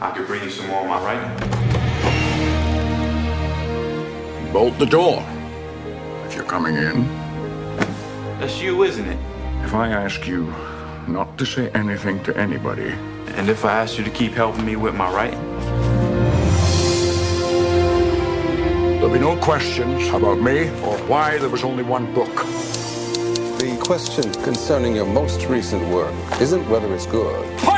I could bring you some more of my writing. Bolt the door. If you're coming in. That's you, isn't it? If I ask you not to say anything to anybody, And if I ask you to keep helping me with my writing? there'll be no questions about me or why there was only one book. The question concerning your most recent work isn't whether it's good, Punch the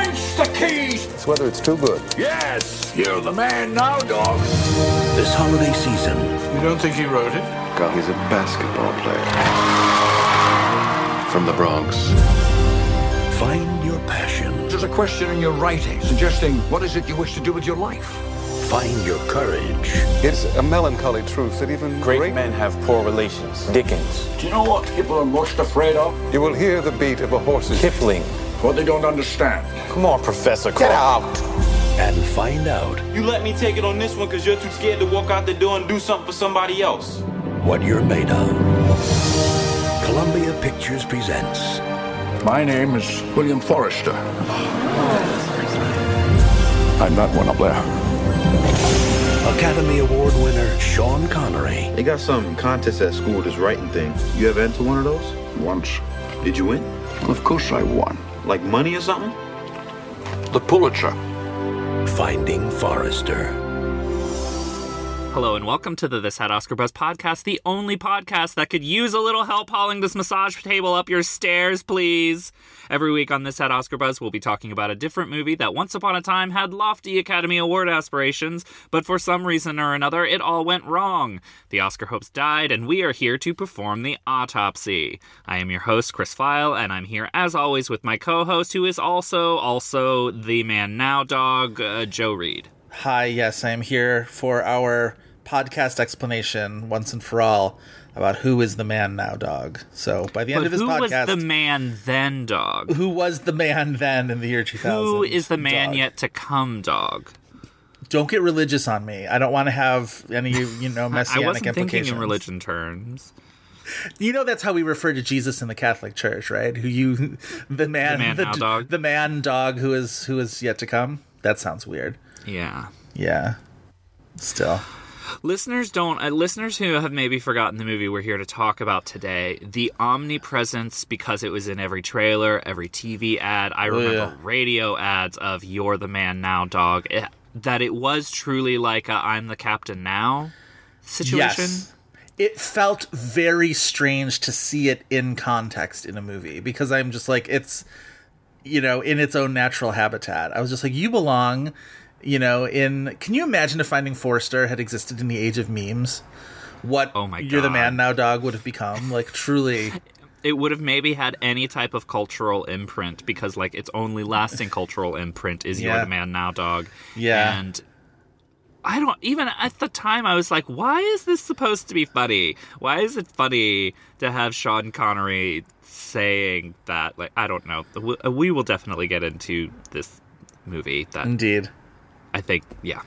keys! it's whether it's too good. Yes, you're the man now, dog. This holiday season, You don't think he wrote it? God, he's a basketball player. From the Bronx. find your passion, There's a question in your writing suggesting what is it you wish to do with your life. find your courage. It's a melancholy truth that even Great men have poor relations. Dickens. Do you know what people are most afraid of? You will hear the beat of a horse's Kipling. What they don't understand. Come on, Professor. Get out! And find out You let me take it on this one because you're too scared to walk out the door and do something for somebody else. what you're made of. Columbia Pictures presents My name is William Forrester. I'm that one up there. Academy Award winner Sean Connery They got some contest at school, this writing thing. You ever enter one of those? Once. Did you win? Well, of course I won. Like money or something? The Pulitzer. Finding Forrester. Hello and welcome to the This Had Oscar Buzz podcast, the only podcast that could use a little help hauling this massage table up your stairs, please. Every week on This Had Oscar Buzz, we'll be talking about a different movie that once upon a time had lofty Academy Award aspirations, but for some reason or another, it all went wrong. The Oscar hopes died, and we are here to perform the autopsy. I am your host, Chris Feil, and I'm here as always with my co-host, who is also also the man now dog, uh, Joe Reed. Hi, yes, I'm here for our podcast explanation once and for all about who is the man now, dog. So by the end But of this who podcast, was the man then, dog? who was the man then in the year 2000? Who is the man dog? yet to come, dog? Don't get religious on me. I don't want to have any, you know, messianic I wasn't thinking in religion terms. You know that's how we refer to Jesus in the Catholic Church, right? Who you, the man, The man now dog? the man dog who is who is yet to come. That sounds weird. Yeah. Yeah. Still. Listeners don't. Uh, listeners who have maybe forgotten the movie we're here to talk about today. The omnipresence, because it was in every trailer, every TV ad. I remember yeah. radio ads of "You're the man now, dog." It, that it was truly like a "I'm the captain now" situation. Yes. It felt very strange to see it in context in a movie because I'm just like it's you know in its own natural habitat. I was just like you belong, you know, in can you imagine if Finding Forrester had existed in the age of memes? What Oh my You're the man now dog would have become like truly. It would have maybe had any type of cultural imprint because like its only lasting cultural imprint is you're the man now dog. Yeah. and i don't even at the time i was like why is this supposed to be funny? Why is it funny to have sean connery saying that? Like i don't know. We, we will definitely get into this movie that indeed. I think yeah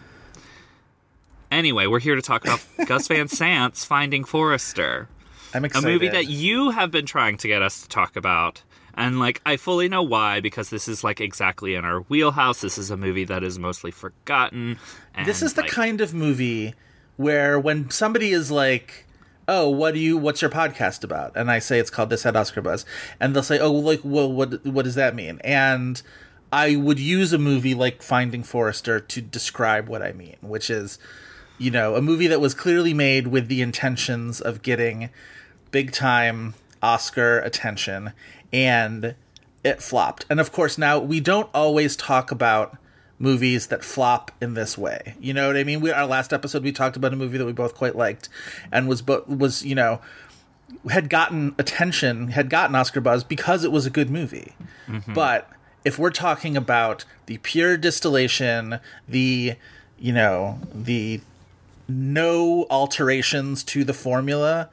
anyway we're here to talk about gus van sant's finding forrester I'm excited. a movie that you have been trying to get us to talk about. And like I fully know why because this is like exactly in our wheelhouse. This is a movie that is mostly forgotten. And, this is the like, kind of movie where when somebody is like oh what do you what's your podcast about and i say it's called this had oscar buzz and they'll say oh like well what what does that mean and i would use a movie like finding forrester to describe what i mean which is you know a movie that was clearly made with the intentions of getting big time oscar attention and it flopped and of course now we don't always talk about movies that flop in this way. You know what I mean? We our last episode we talked about a movie that we both quite liked and was but was, you know, had gotten attention, had gotten Oscar buzz because it was a good movie. Mm-hmm. But if we're talking about the pure distillation, the you know, the no alterations to the formula,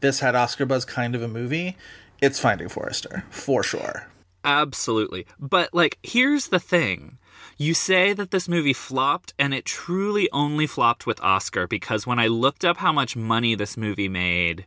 this had Oscar buzz kind of a movie. It's Finding Forrester for sure. Absolutely. But like here's the thing. You say that this movie flopped and it truly only flopped with Oscar because when I looked up how much money this movie made,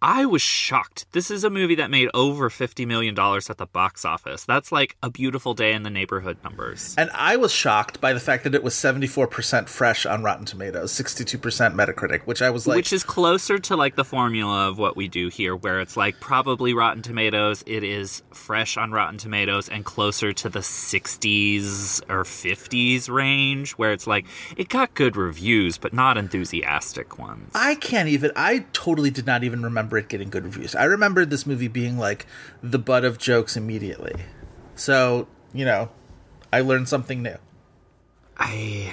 I was shocked. This is a movie that made over $50 million at the box office. That's like a beautiful day in the neighborhood numbers. And I was shocked by the fact that it was 74% fresh on Rotten Tomatoes, 62% Metacritic, which I was like. Which is closer to like the formula of what we do here, where it's like probably Rotten Tomatoes, it is fresh on Rotten Tomatoes and closer to the 60s or 50s range, where it's like it got good reviews, but not enthusiastic ones. I can't even. I totally did not even remember it getting good reviews. I remember this movie being like the butt of jokes immediately. So, you know, I learned something new. I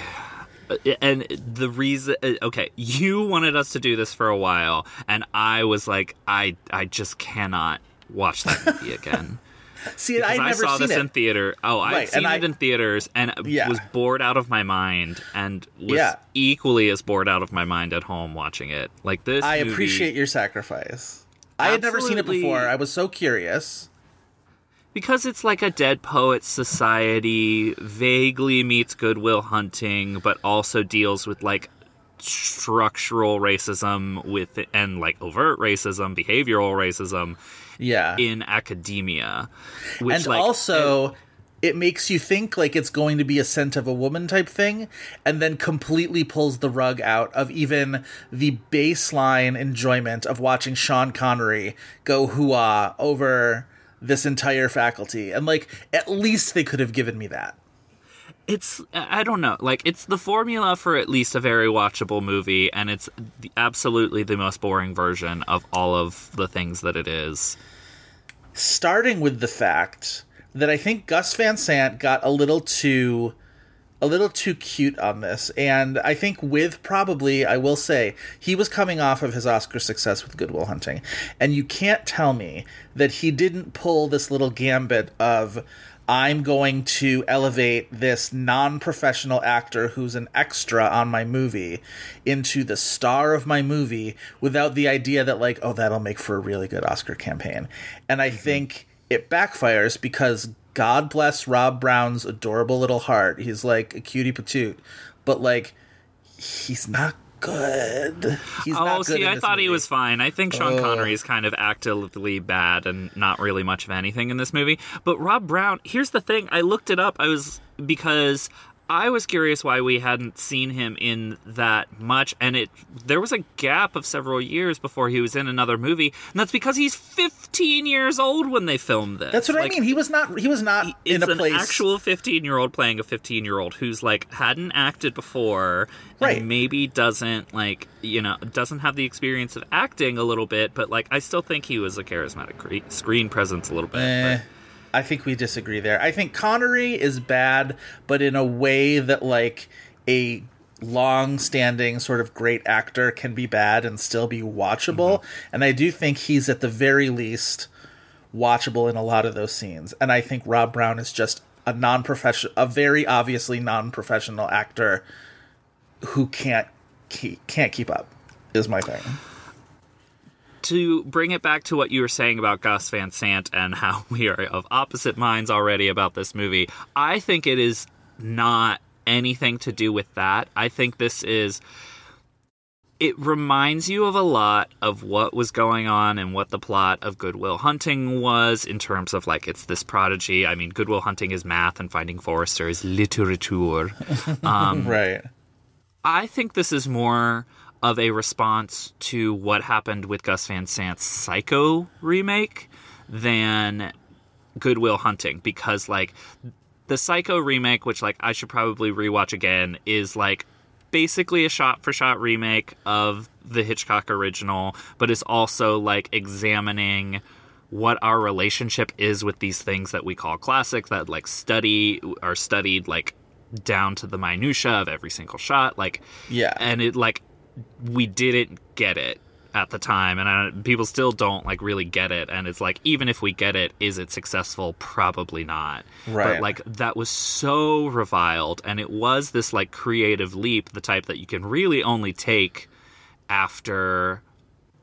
and the reason uh, okay you wanted us to do this for a while and i was like i i just cannot watch that movie again See, I I never saw seen this it. in theater. Oh, I'd Right, seen and it I- in theaters and Yeah. was bored out of my mind, and was Yeah. equally as bored out of my mind at home watching it. Like this, I movie- appreciate your sacrifice. I had never seen it before. I was so curious. because it's like a Dead Poets Society, vaguely meets Goodwill Hunting, but also deals with like structural racism with and like overt racism, behavioral racism Yeah. in academia, which and like also it makes you think like it's going to be a scent of a woman type thing and then completely pulls the rug out of even the baseline enjoyment of watching Sean Connery go hoo-ah over this entire faculty and like at least they could have given me that it's I don't know, like it's the formula for at least a very watchable movie, and it's the, absolutely the most boring version of all of the things that it is. starting with the fact that I think Gus Van Sant got a little too a little too cute on this and I think with probably I will say he was coming off of his Oscar success with Goodwill Hunting and you can't tell me that he didn't pull this little gambit of I'm going to elevate this non professional actor who's an extra on my movie into the star of my movie without the idea that, like, oh, that'll make for a really good Oscar campaign. And I mm-hmm. think it backfires because God bless Rob Brown's adorable little heart. He's like a cutie patoot, but like, he's not good. He's oh, not good see, in I this thought he was fine. I think Sean Ugh. Connery is kind of actively bad and not really much of anything in this movie. But Rob Brown, here's the thing: I looked it up. I was because I was curious why we hadn't seen him in that much, and it there was a gap of several years before he was in another movie, and that's because he's 15 years old when they filmed this. That's what Like, I mean. He was not. He was not in it's a an place. actual 15 year old playing a 15 year old who's like hadn't acted before Right. and maybe doesn't like you know doesn't have the experience of acting a little bit but like i still think he was a charismatic cre- screen presence a little bit Eh, I think we disagree there. I think Connery is bad, but in a way that like a long-standing sort of great actor can be bad and still be watchable. Mm-hmm. And I do think he's at the very least watchable in a lot of those scenes. And I think Rob Brown is just a non-professional, a very obviously non-professional actor who can't keep, can't keep up. Is my thing. To bring it back to what you were saying about Gus Van Sant and how we are of opposite minds already about this movie, I think it is not anything to do with that. I think this is. It reminds you of a lot of what was going on and what the plot of Goodwill Hunting was in terms of like it's this prodigy. I mean, Goodwill Hunting is math and Finding Forrester is literature. Um, right. I think this is more of a response to what happened with Gus Van Sant's Psycho remake than Goodwill Hunting because like the Psycho remake, which like I should probably rewatch again, is like basically a shot for shot remake of the Hitchcock original, but is also like examining what our relationship is with these things that we call classics that like study are studied like down to the minutia of every single shot like Yeah. and it like we didn't get it at the time, and I, people still don't like really get it. And it's like, even if we get it, is it successful? Probably not. Right. But like that was so reviled, and it was this like creative leap, the type that you can really only take after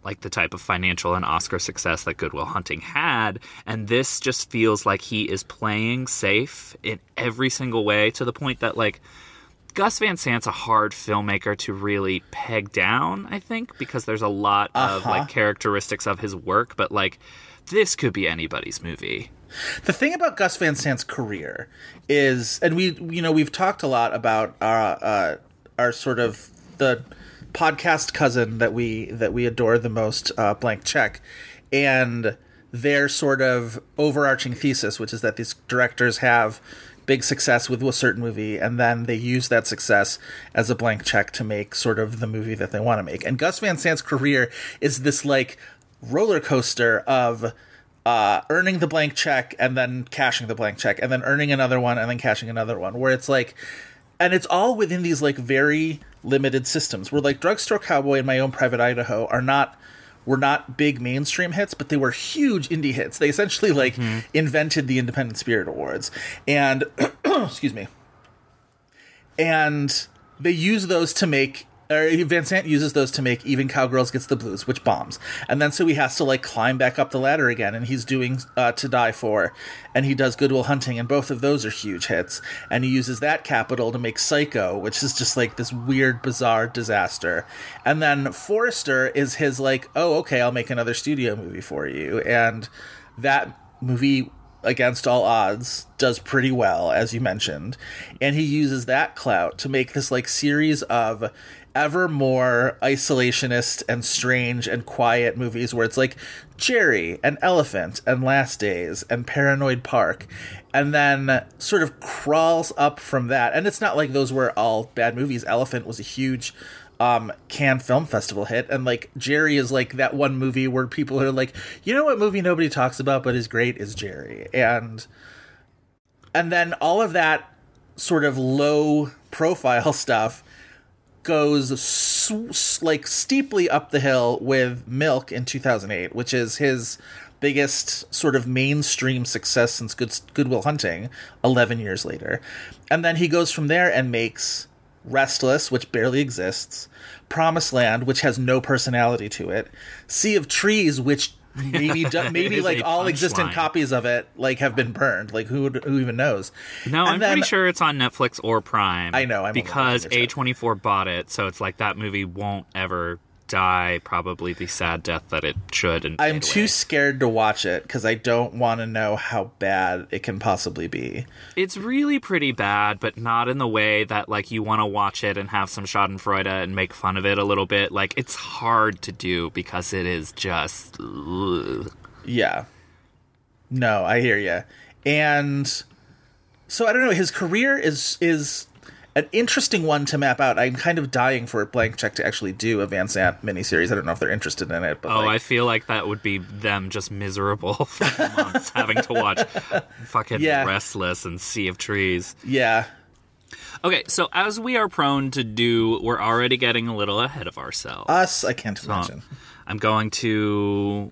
like the type of financial and Oscar success that Goodwill Hunting had. And this just feels like he is playing safe in every single way to the point that like Gus Van Sant's a hard filmmaker to really peg down, I think, because there's a lot of Uh-huh. like characteristics of his work, but like this could be anybody's movie. The thing about Gus Van Sant's career is, and we, you know, we've talked a lot about our, uh, our sort of the podcast cousin that we that we adore the most, uh, Blank Check, and their sort of overarching thesis, which is that these directors have big success with a certain movie, and then they use that success as a blank check to make sort of the movie that they want to make. And Gus Van Sant's career is this like roller coaster of uh, earning the blank check and then cashing the blank check and then earning another one and then cashing another one where it's like and it's all within these like very limited systems where like drugstore cowboy and my own private idaho are not were not big mainstream hits but they were huge indie hits. They essentially like mm-hmm. invented the independent spirit awards. And excuse me. And they use those to make Van Sant uses those to make even cowgirls gets the blues which bombs. And then so he has to like climb back up the ladder again and he's doing uh, to die for. And he does goodwill hunting and both of those are huge hits. And he uses that capital to make psycho which is just like this weird bizarre disaster. And then forrester is his like oh okay i'll make another studio movie for you. And that movie against all odds does pretty well as you mentioned. And he uses that clout to make this like series of ever more isolationist and strange and quiet movies where it's like Jerry and Elephant and Last Days and Paranoid Park and then sort of crawls up from that. And it's not like those were all bad movies. Elephant was a huge um Cannes Film Festival hit and like Jerry is like that one movie where people are like you know what movie nobody talks about but is great is Jerry and and then all of that sort of low profile stuff goes s- s- like steeply up the hill with Milk in 2008 which is his biggest sort of mainstream success since Good- Goodwill Hunting 11 years later. And then he goes from there and makes Restless, which barely exists, Promised Land, which has no personality to it, Sea of Trees, which maybe maybe like all existent punchline. copies of it like have been burned. Like who who even knows? No, And I'm then- pretty sure it's on Netflix or Prime. I know, I'm because looking at it. A24 bought it, so it's like that movie won't ever die. Probably the sad death that it should. And I'm too away. scared to watch it because I don't want to know how bad it can possibly be. It's really pretty bad, but not in the way that like you want to watch it and have some Schadenfreude and make fun of it a little bit. Like it's hard to do because it is just. ugh. Yeah. No, I hear you. And so I don't know. His career is is an interesting one to map out. I'm kind of dying for a Blank Check to actually do a Van Sant miniseries. I don't know if they're interested in it, but Oh, I feel like that would be them just miserable for months having to watch fucking Yeah. Restless and Sea of Trees. yeah, Okay, so as we are prone to do, we're already getting a little ahead of ourselves. us. I can't imagine. I'm going to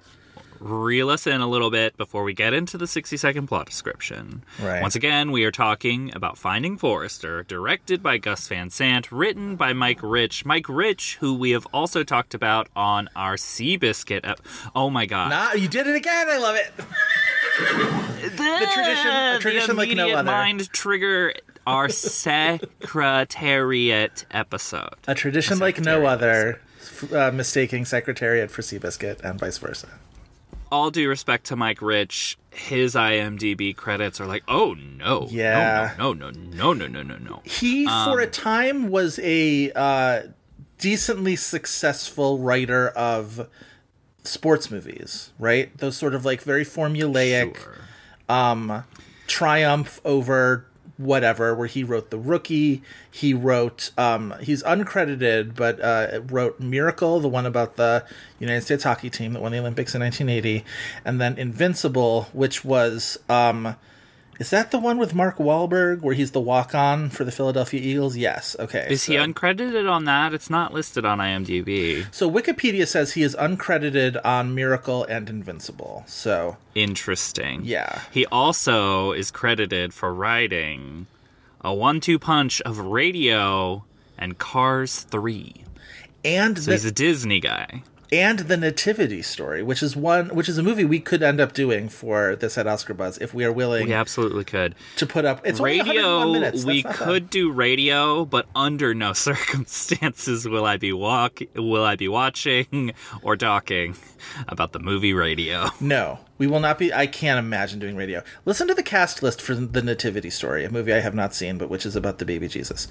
reel us in a little bit before we get into the 60 second plot description. Right. Once again, we are talking about Finding Forrester, directed by Gus Van Sant, written by Mike Rich. Mike Rich, who we have also talked about on our Seabiscuit. Ep- oh my god. Nah, you did it again. I love it. the tradition- a tradition like no other. mind trigger our secretariat episode. A tradition like no other. Uh, mistaking Secretariat for Seabiscuit and vice versa. All due respect to Mike Rich, his IMDb credits are like, oh no, Yeah. no, no, no, no, no, no, no, no. He, for a time, was a uh, decently successful writer of sports movies, right? Those sort of like very formulaic Sure. um, triumph over whatever, where he wrote The Rookie. He wrote, um, he's uncredited, but uh, wrote Miracle, the one about the United States hockey team that won the Olympics in 1980, and then Invincible, which was. Um, Is that the one with Mark Wahlberg where he's the walk on for the Philadelphia Eagles? Yes. Okay. Is he uncredited on that? It's not listed on IMDb. So Wikipedia says he is uncredited on Miracle and Invincible. So Interesting. Yeah. He also is credited for writing a one-two punch of Radio and Cars 3. and So the, he's a Disney guy. And the Nativity Story, which is one which is a movie we could end up doing for this had Oscar Buzz if we are willing We absolutely could. to put up. It's only 101 radio minutes. we could do radio but under no circumstances will i be walk will i be watching or talking about the movie radio. No, we will not be. I can't imagine doing radio. Listen to the cast list for the Nativity Story, a movie I have not seen, but which is about the baby Jesus.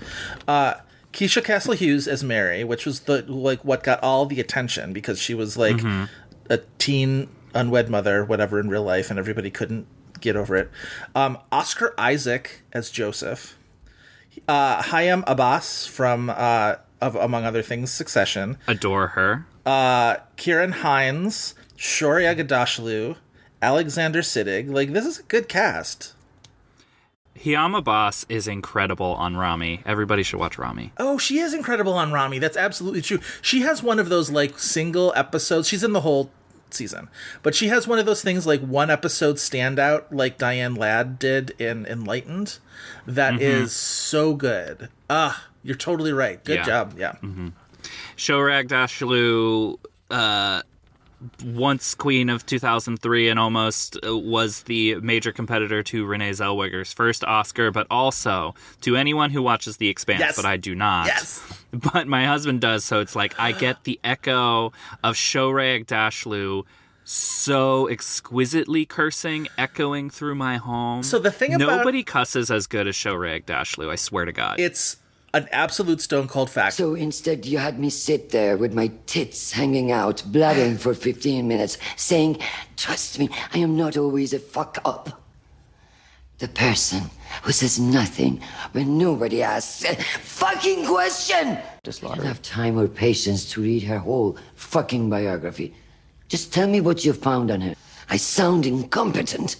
Uh, Keisha Castle Hughes as Mary, which was the like what got all the attention because she was like Mm-hmm. a teen unwed mother, whatever in real life, and everybody couldn't get over it. Um, Oscar Isaac as Joseph. Uh, Hiam Abbass from uh, of among other things Succession. adore her Uh, Ciarán Hinds, Shohreh Aghdashloo, Alexander Siddig. Like this is a good cast. Hiam Abbass is incredible on Ramy. Everybody should watch Ramy. Oh, she is incredible on Ramy. That's absolutely true. She has one of those like single episodes. She's in the whole season, but she has one of those things like one episode standout, like Diane Ladd did in Enlightened. That is so good. Ah, you're totally right. Good Yeah. job. Yeah. Shohreh Aghdashloo, uh, once queen of 2003 and almost uh, was the major competitor to Renee Zellweger's first Oscar, but also to anyone who watches The Expanse, Yes. but I do not. Yes. But my husband does, so it's like I get the echo of Shohreh Aghdashloo so exquisitely cursing echoing through my home. So the thing about- nobody cusses as good as Shohreh Aghdashloo. I swear to God. It's an absolute stone cold fact. So instead, you had me sit there with my tits hanging out, blabbing for 15 minutes, saying, Trust me, I am not always a fuck up. The person who says nothing when nobody asks a fucking question. I don't have time or patience to read her whole fucking biography. Just tell me what you found on her. I sound incompetent.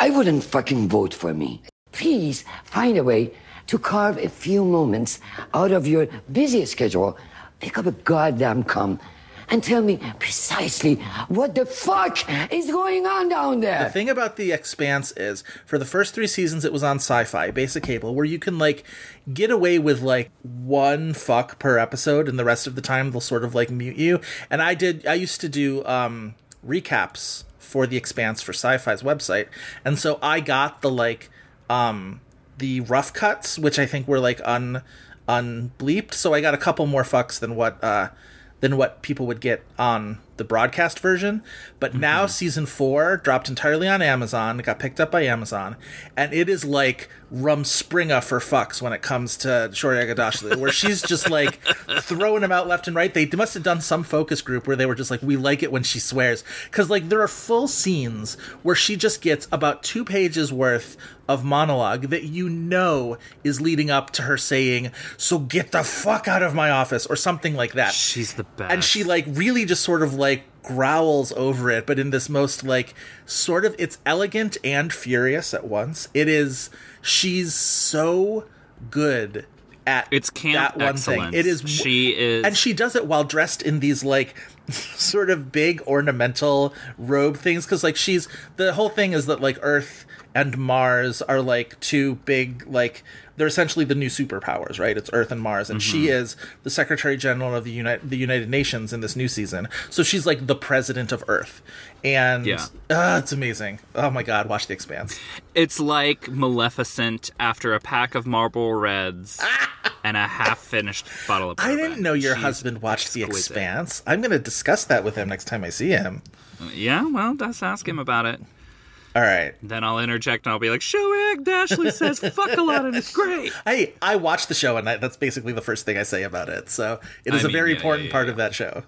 I wouldn't fucking vote for me. Please find a way to carve a few moments out of your busy schedule. Pick up a goddamn comm and tell me precisely what the fuck is going on down there. The thing about The Expanse is, for the first three seasons, it was on Syfy, basic cable, where you can, like, get away with, like, one fuck per episode, and the rest of the time they'll sort of, like, mute you. And I did, I used to do, um, recaps for The Expanse for Syfy's website. And so I got the, like, um, the rough cuts, which I think were, like, un, unbleeped. So I got a couple more fucks than what, uh, than what people would get on the broadcast version. But mm-hmm. now season four dropped entirely on Amazon. It got picked up by Amazon, and it is like Rumspringa for fucks when it comes to Shohreh Aghdashloo, where she's just like throwing them out left and right. They must have done some focus group where they were just like, we like it when she swears, because like there are full scenes where she just gets about two pages worth of monologue that you know is leading up to her saying, "So get the fuck out of my office" or something like that. She's the best. And she like really just sort of like growls over it, but in this most like sort of it's elegant and furious at once. It is she's so good at It's camp that one excellence. thing. It is She is- and she does it while dressed in these like sort of big ornamental robe things because like she's the whole thing is that like Earth and Mars are like two big like they're essentially the new superpowers, right? It's Earth and Mars, and she Mm-hmm. is the Secretary General of the United the United Nations in this new season. So she's like the president of Earth, and Yeah. ah, it's amazing. Oh my god, watch The Expanse. It's like Maleficent after a pack of Marlboro Reds and a half-finished bottle of. I didn't know your husband watched The. Expanse. I'm going to discuss that with him next time I see him. Yeah, well, let's ask him about it. All right. Then I'll interject and I'll be like, "Shohreh Aghdashloo says fuck a lot and it's great." Hey, I watched the show, and I, that's basically the first thing I say about it. So it is I is a mean, very yeah, important yeah, part yeah. of that show.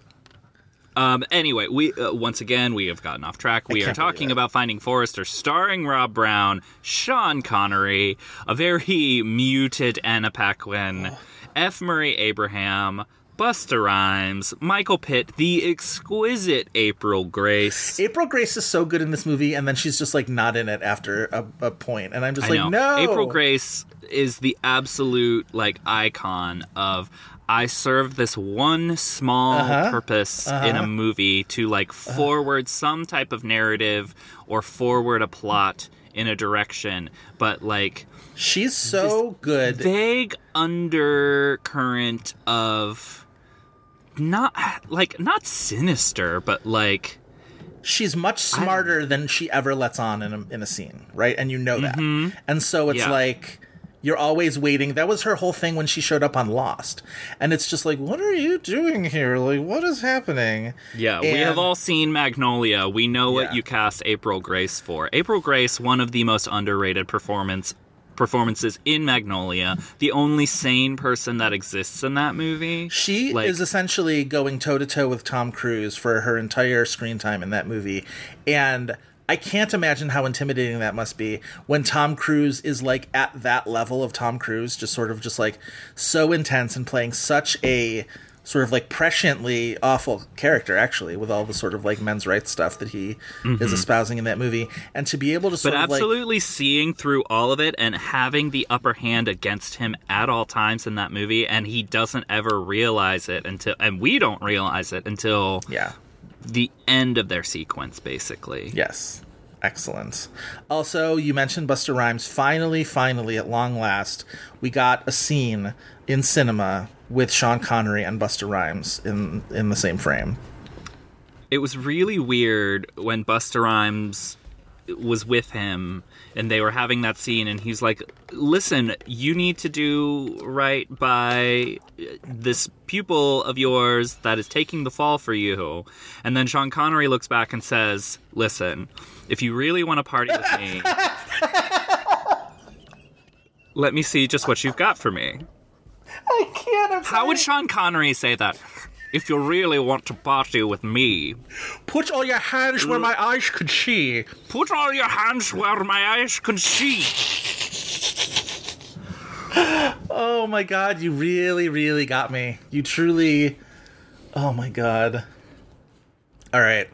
Um, anyway, we uh, once again we have gotten off track. We are talking about Finding Forrester, starring Rob Brown, Sean Connery, a very muted Anna Paquin, Oh. F. Murray Abraham, Busta Rhymes, Michael Pitt, the exquisite April Grace. April Grace is so good in this movie, and then she's just like not in it after a, a point, and I'm just I like, know. no. April Grace is the absolute like icon of I serve this one small Uh-huh. purpose in Uh-huh. a movie to like forward some type of narrative or forward a plot in a direction, but like she's so good. Vague undercurrent of not like not sinister, but like she's much smarter than she ever lets on in a, in a scene, right? And you know that. Mhm. And so it's Yeah. like you're always waiting. That was her whole thing when she showed up on Lost. And it's just like, what are you doing here? Like, what is happening? Yeah, we have all seen Magnolia. We know what you cast April Grace for. April Grace, one of the most underrated performance performances in Magnolia, the only sane person that exists in that movie. She Like- is essentially going toe to toe with Tom Cruise for her entire screen time in that movie. And I can't imagine how intimidating that must be when Tom Cruise is like at that level of Tom Cruise, just sort of just like so intense and playing such a sort of like presciently awful character, actually, with all the sort of like men's rights stuff that he is Mhm. espousing in that movie. And to be able to But sort of like absolutely seeing through all of it and having the upper hand against him at all times in that movie, and he doesn't ever realize it until, and we don't realize it until yeah, the end of their sequence, basically. Yes. Excellent. Also, you mentioned Busta Rhymes. Finally, finally, at long last, we got a scene in cinema with Sean Connery and Busta Rhymes in in the same frame. it was really weird when Busta Rhymes was with him and they were having that scene and he's like listen you need to do right by this pupil of yours that is taking the fall for you and then Sean Connery looks back and says listen if you really want to party with me let me see just what you've got for me I can't how would Sean Connery say that if you really want to party with me Put all your hands where my eyes could see. Put all your hands where my eyes can see. Oh my god, you really, really got me. You truly. Oh my god. All right.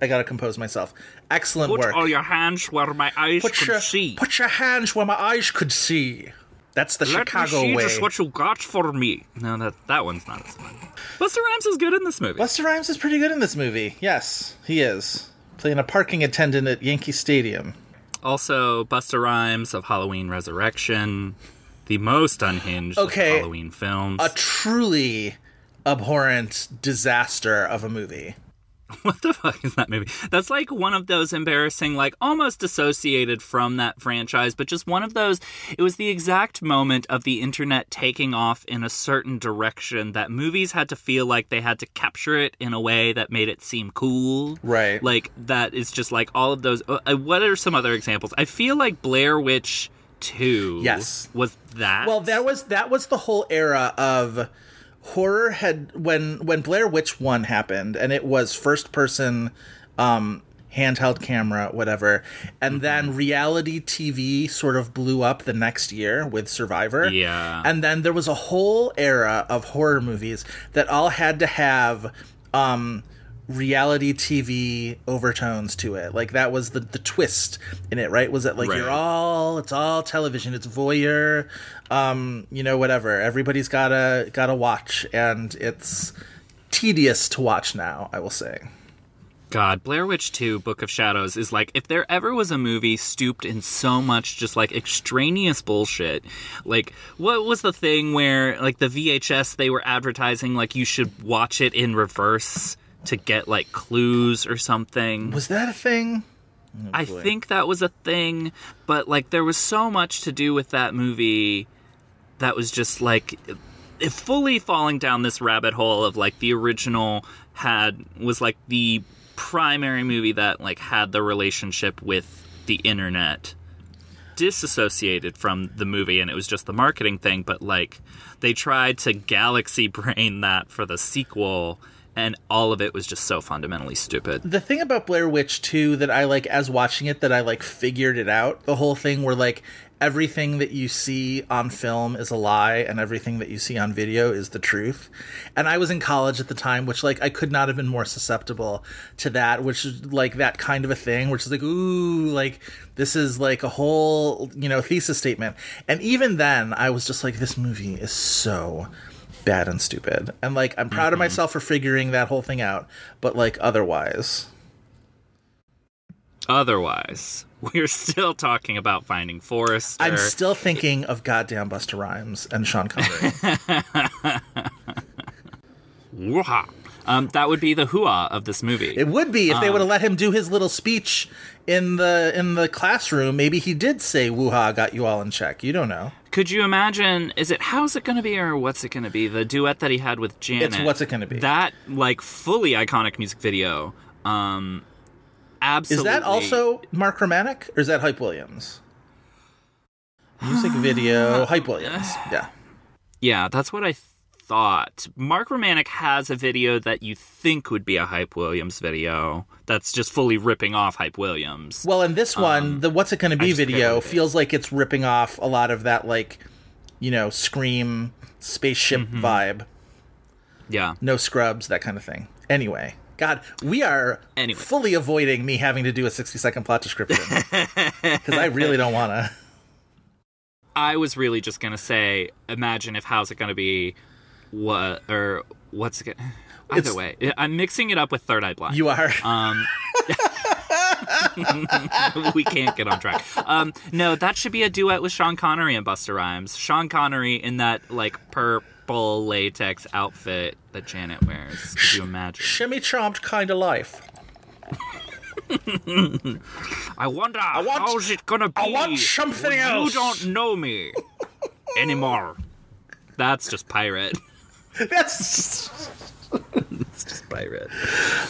I gotta compose myself. Excellent Put work. all your hands where my eyes Put can your, see. put your hands where my eyes could see. That's the Let Chicago me see way. just what you got for me. No, that that one's not as fun. Busta Rhymes is good in this movie. Busta Rhymes is pretty good in this movie. Yes, he is. Playing a parking attendant at Yankee Stadium. Also, Busta Rhymes of Halloween Resurrection, the most unhinged Okay. of Halloween films. A truly abhorrent disaster of a movie. What the fuck is that movie? That's like one of those embarrassing, like almost dissociated from that franchise, but just one of those. It was the exact moment of the internet taking off in a certain direction that movies had to feel like they had to capture it in a way that made it seem cool. Right. Like that is just like all of those. Uh, what are some other examples? I feel like Blair Witch 2 Yes. was that. Well, that was that was the whole era of horror had when when Blair Witch 1 happened and it was first person um handheld camera whatever and Mm-hmm. then reality TV sort of blew up the next year with Survivor. Yeah. And then there was a whole era of horror movies that all had to have um reality TV overtones to it. Like that was the the twist in it, right? Was that like Right. you're all it's all television, it's voyeur, um, you know, whatever. Everybody's gotta gotta watch and it's tedious to watch now, I will say. God, Blair Witch 2 Book of Shadows is like if there ever was a movie stooped in so much just like extraneous bullshit. Like what was the thing where like the VHS they were advertising like you should watch it in reverse to get like clues or something. Was that a thing? Oh, I think that was a thing, but like there was so much to do with that movie that was just like fully falling down this rabbit hole of like the original had was like the primary movie that like had the relationship with the internet disassociated from the movie and it was just the marketing thing but like they tried to galaxy brain that for the sequel and all of it was just so fundamentally stupid. The thing about Blair Witch 2 that I like as watching it that I like figured it out, the whole thing where like everything that you see on film is a lie and everything that you see on video is the truth. And I was in college at the time, which like I could not have been more susceptible to that, which is like that kind of a thing, which is like, ooh, like this is like a whole, you know, thesis statement. And even then I was just like, this movie is so bad and stupid. And like I'm proud of myself for figuring that whole thing out, but like otherwise. Otherwise, we're still talking about finding Forrester. I'm still thinking of goddamn Busta Rhymes and Sean Connery. Um, that would be the hua of this movie. it would be if they Um, would have let him do his little speech in the in the classroom. Maybe he did say "Woo-ha, got you all in check." You don't know. Could you imagine? Is it how's it going to be or what's it going to be? The duet that he had with Janet. It's What's It Gonna Be. That like fully iconic music video. Um, absolutely. Is that also Mark Romanek or is that Hype Williams? Music video, Hype Williams. Yeah. Yeah, that's what I thought. Mark Romanek has a video that you think would be a Hype Williams video. That's just fully ripping off Hype Williams. Well, in this one, Um, the "What's It Gonna Be" video feels like it's ripping off a lot of that, like, you know, scream spaceship Mm-hmm. vibe. Yeah. No scrubs, that kind of thing. Anyway, God, we are Anyway. fully avoiding me having to do a sixty-second plot description because I really don't want to. I was really just gonna say, imagine if how's it gonna be, what or what's it? Either It's- way, I'm mixing it up with Third Eye Blind. You are. Um, we can't get on track. Um, no, that should be a duet with Sean Connery and Busta Rhymes. Sean Connery in that like purple latex outfit that Janet wears. Could you imagine? Shimmy chomped kind of life. I wonder want- how's it gonna be. I want something else. You don't know me anymore. That's just pirate. That's It's just pirate.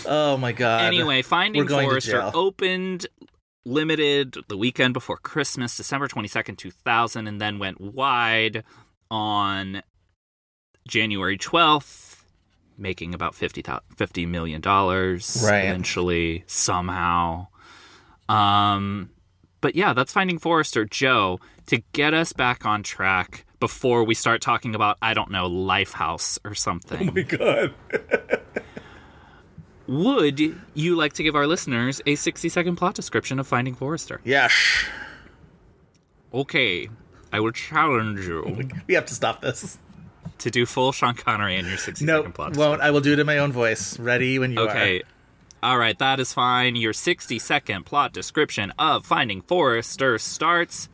oh my god. Anyway, Finding Forrester opened limited the weekend before Christmas, December 22nd, 2000, and then went wide on January 12th, making about 50, $50 million Right. eventually, somehow. Um, but yeah, that's Finding Forrester. Joe, to get us back on track before we start talking about, I don't know, Lifehouse or something. Oh my god. Would you like to give our listeners a 60 second plot description of Finding Forrester? Yes. Okay, I will challenge you oh We have to stop this. to do full Sean Connery in your 60 No, second plot won't. I will do it in my own voice. Ready when you are. Okay. All right, that is fine. Your 60 second plot description of Finding Forrester starts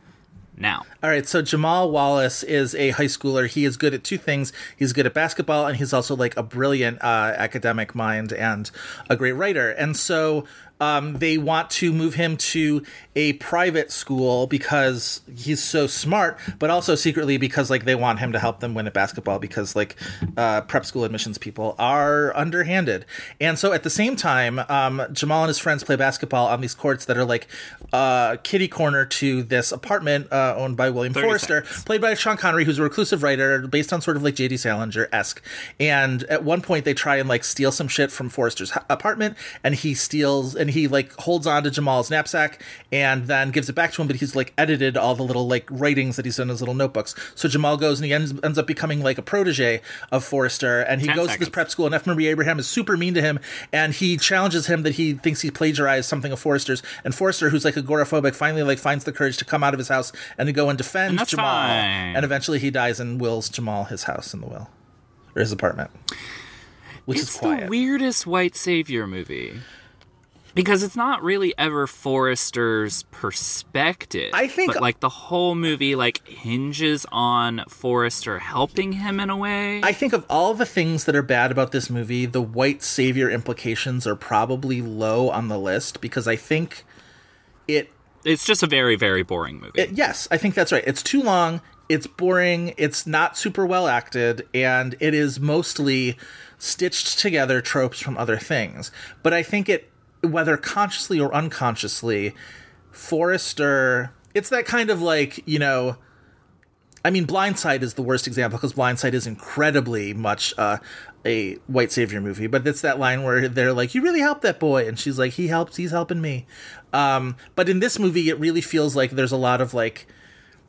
now. All right, so Jamal Wallace is a high schooler. He is good at two things. He's good at basketball, and he's also like a brilliant uh, academic mind and a great writer. And so um, they want to move him to a private school because he's so smart, but also secretly because like they want him to help them win at basketball because like uh, prep school admissions people are underhanded. And so at the same time, um, Jamal and his friends play basketball on these courts that are like uh, kitty corner to this apartment uh, owned by William 30 Forrester, seconds. played by Sean Connery, who's a reclusive writer based on sort of like J.D. Salinger esque. And at one point, they try and like steal some shit from Forrester's apartment, and he steals and he like holds on to Jamal's knapsack and then gives it back to him. But he's like edited all the little like writings that he's done in his little notebooks. So Jamal goes and he ends, ends up becoming like a protege of Forrester, and he 10 goes to this prep school. And F. Murray Abraham is super mean to him, and he challenges him that he thinks he plagiarized something of Forrester's. And Forrester, who's like agoraphobic, finally like finds the courage to come out of his house and to go and defend And Jamal. fine. And eventually he dies and wills Jamal his house in the will. Or his apartment. Which it's is quiet. the weirdest white savior movie. Because it's not really ever Forrester's perspective. I think- but like the whole movie like hinges on Forrester helping him in a way. I think of all the things that are bad about this movie, the white savior implications are probably low on the list because I think it it's just a very very boring movie. It- yes, I think that's right. It's too long. It's boring. It's not super well acted, and it is mostly stitched together tropes from other things. But I think it, whether consciously or unconsciously, Forrester. It's that kind of like you know. I mean, Blindside is the worst example because Blindside is incredibly much uh, a white savior movie, but it's that line where they're like, "You really helped that boy," and she's like, "He helps. He's helping me." Um, but in this movie, it really feels like there's a lot of like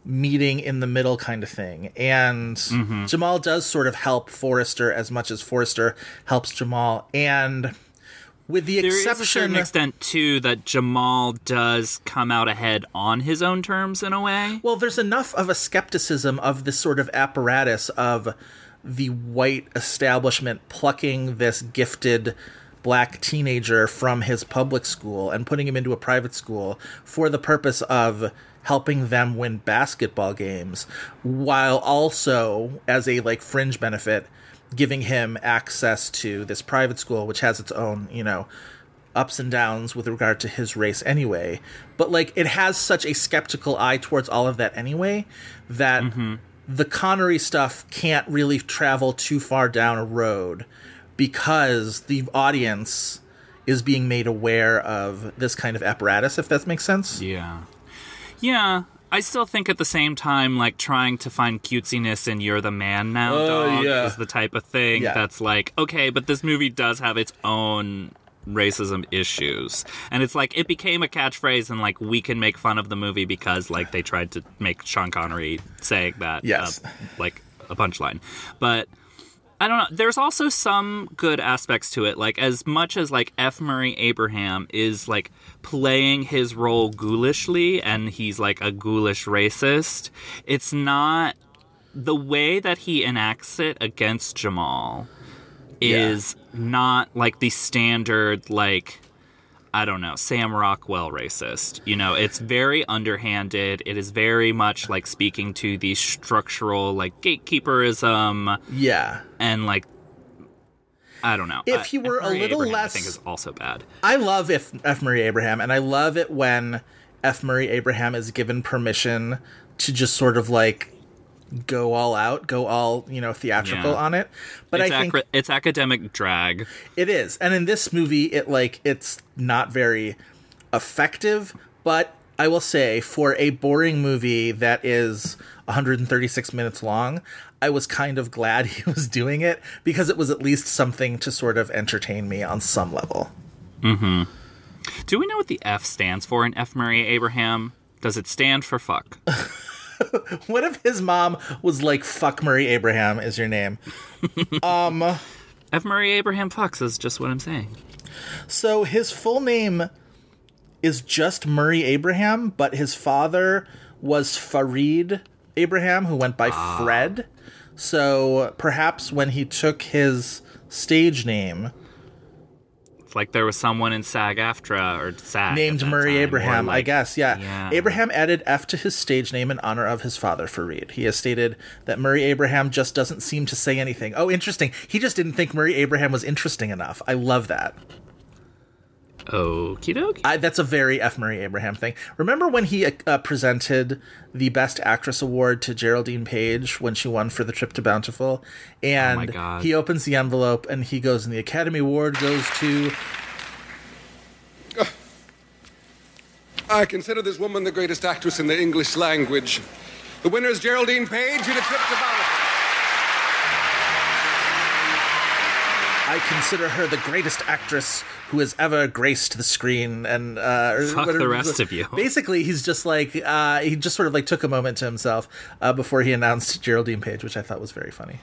meeting in the middle kind of thing, and Mm-hmm. Jamal does sort of help Forrester as much as Forrester helps Jamal, and with the There is a exception certain extent too that Jamal does come out ahead on his own terms in a way. Well, there's enough of a skepticism of this sort of apparatus of the white establishment plucking this gifted black teenager from his public school and putting him into a private school for the purpose of helping them win basketball games while also as a like fringe benefit giving him access to this private school which has its own you know ups and downs with regard to his race anyway. But like it has such a skeptical eye towards all of that anyway that mm-hmm. the Connery stuff can't really travel too far down a road because the audience is being made aware of this kind of apparatus if that makes sense. Yeah. Yeah. I still think at the same time, like trying to find cutesiness in "You're the Man Now" Oh, dog yeah. is the type of thing Yeah. that's like, okay, but this movie does have its own racism issues, and it's like it became a catchphrase, and like we can make fun of the movie because like they tried to make Sean Connery saying that, Yes. uh, like a punchline, but. I don't know. There's also some good aspects to it. Like as much as like F. Murray Abraham is like playing his role ghoulishly and he's like a ghoulish racist, it's not the way that he enacts it against Jamal is not like the standard like I don't know, Sam Rockwell racist. You know, it's very underhanded. It is very much like speaking to the structural like gatekeeperism Yeah. and like I don't know. If he were a little Abraham, less- I think is also bad. I love if F. Murray Abraham, and I love it when F. Murray Abraham is given permission to just sort of like go all out, go all you know theatrical Yeah. on it. But it's I think it's academic drag. it is, and in this movie, it like it's not very effective. But I will say, for a boring movie that is 136 minutes long, I was kind of glad he was doing it because it was at least something to sort of entertain me on some level. Mm-hmm. Do we know what the F stands for in F. Murray Abraham? Does it stand for fuck? What if his mom was like "fuck Murray Abraham" is your name? um, F. Murray Abraham Fox is just what I'm saying. so his full name is just Murray Abraham, but his father was Farid Abraham, who went by Fred. So perhaps when he took his stage name, It's like there was someone in SAG-AFTRA or SAG named Murray time, Abraham, I guess. Yeah. Yeah. Abraham added F to his stage name in honor of his father, Farid. He has stated that Murray Abraham just doesn't seem to say anything. Oh, interesting. He just didn't think Murray Abraham was interesting enough. I love that. Okie dokie. I, that's a very F. Murray Abraham thing. Remember when he uh, presented the Best Actress award to Geraldine Page when she won for The Trip to Bountiful? And Oh my God. he opens the envelope and he goes, and the Academy Award goes to. I consider this woman the greatest actress in the English language. The winner is Geraldine Page in a trip to Bountiful. I consider her the greatest actress who has ever graced the screen, and uh, Fuck whatever- the rest of you. Basically, he's just like uh, he just sort of like took a moment to himself uh, before he announced Geraldine Page, which I thought was very funny.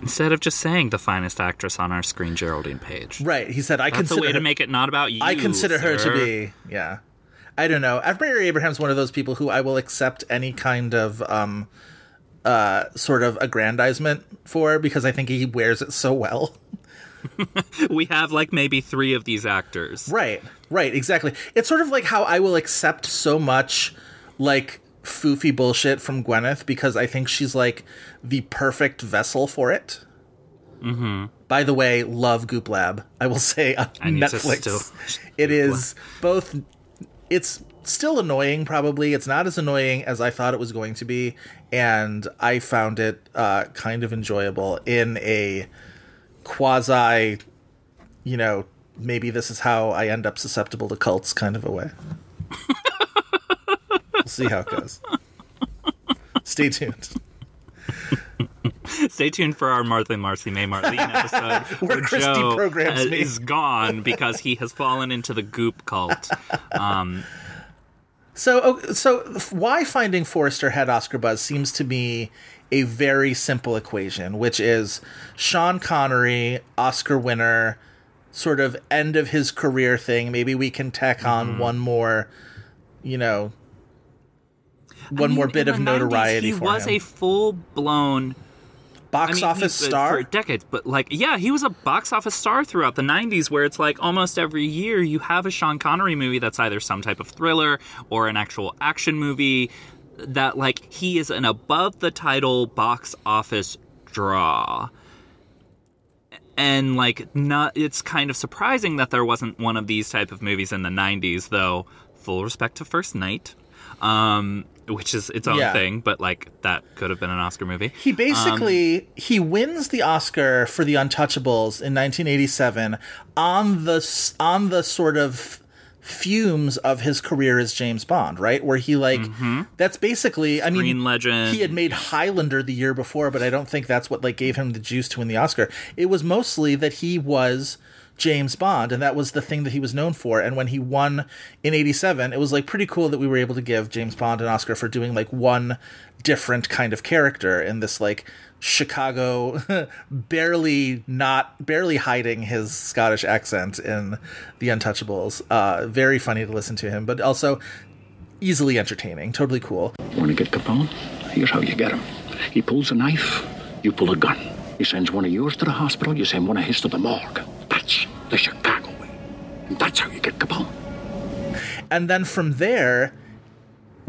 Instead of just saying the finest actress on our screen, Geraldine Page. Right? He said, "I That's consider a way her- to make it not about you. I consider her to be, yeah. I don't know. Murray Abraham's one of those people who I will accept any kind of um, uh, sort of aggrandizement for because I think he wears it so well. we have like maybe three of these actors. Right, right, exactly. It's sort of like how I will accept so much like foofy bullshit from Gwyneth because I think she's like the perfect vessel for it. Mm-hmm. By the way, love Goop Lab. I will say on I need to Netflix. it is both. It's still annoying. Probably it's not as annoying as I thought it was going to be, and I found it uh, kind of enjoyable in a quasi, you know, maybe this is how I end up susceptible to cults kind of a way. we'll see how it goes. Stay tuned. Stay tuned for our Martha Marcy May Marlene episode Where where, Christy Joe programs uh, me. is gone because he has fallen into the goop cult. Um, So, so why finding Forrester had Oscar buzz seems to me a very simple equation, which is Sean Connery, Oscar winner, sort of end of his career thing. Maybe we can tack on Mm-hmm. one more, you know, I one mean, more bit of the 90s, notoriety He for was him. a full blown Box I mean, office he- star. for decades, but like, yeah, he was a box office star throughout the '90s. Where it's like almost every year you have a Sean Connery movie that's either some type of thriller or an actual action movie. That like he is an above the title box office draw, and like not. It's kind of surprising that there wasn't one of these type of movies in the '90s, though. Full respect to First Knight. Um, which is its own Yeah. thing, but like that could have been an Oscar movie. He basically he wins the Oscar for The Untouchables in 1987 on the on the sort of fumes of his career as James Bond, right? Where he like mm-hmm. that's basically I mean legend. he had made Highlander the year before, but I don't think that's what like gave him the juice to win the Oscar. It was mostly that he was James Bond, and that was the thing that he was known for. And when he won in '87, it was like pretty cool that we were able to give James Bond an Oscar for doing like one different kind of character in this like Chicago, barely not barely hiding his Scottish accent in The Untouchables. Uh, very funny to listen to him, but also easily entertaining. Totally cool. Want to get Capone? Here's how you get him. He pulls a knife, you pull a gun. He sends one of yours to the hospital, you send one of his to the morgue. That's the Chicago way. And that's how you get Capone. and then from there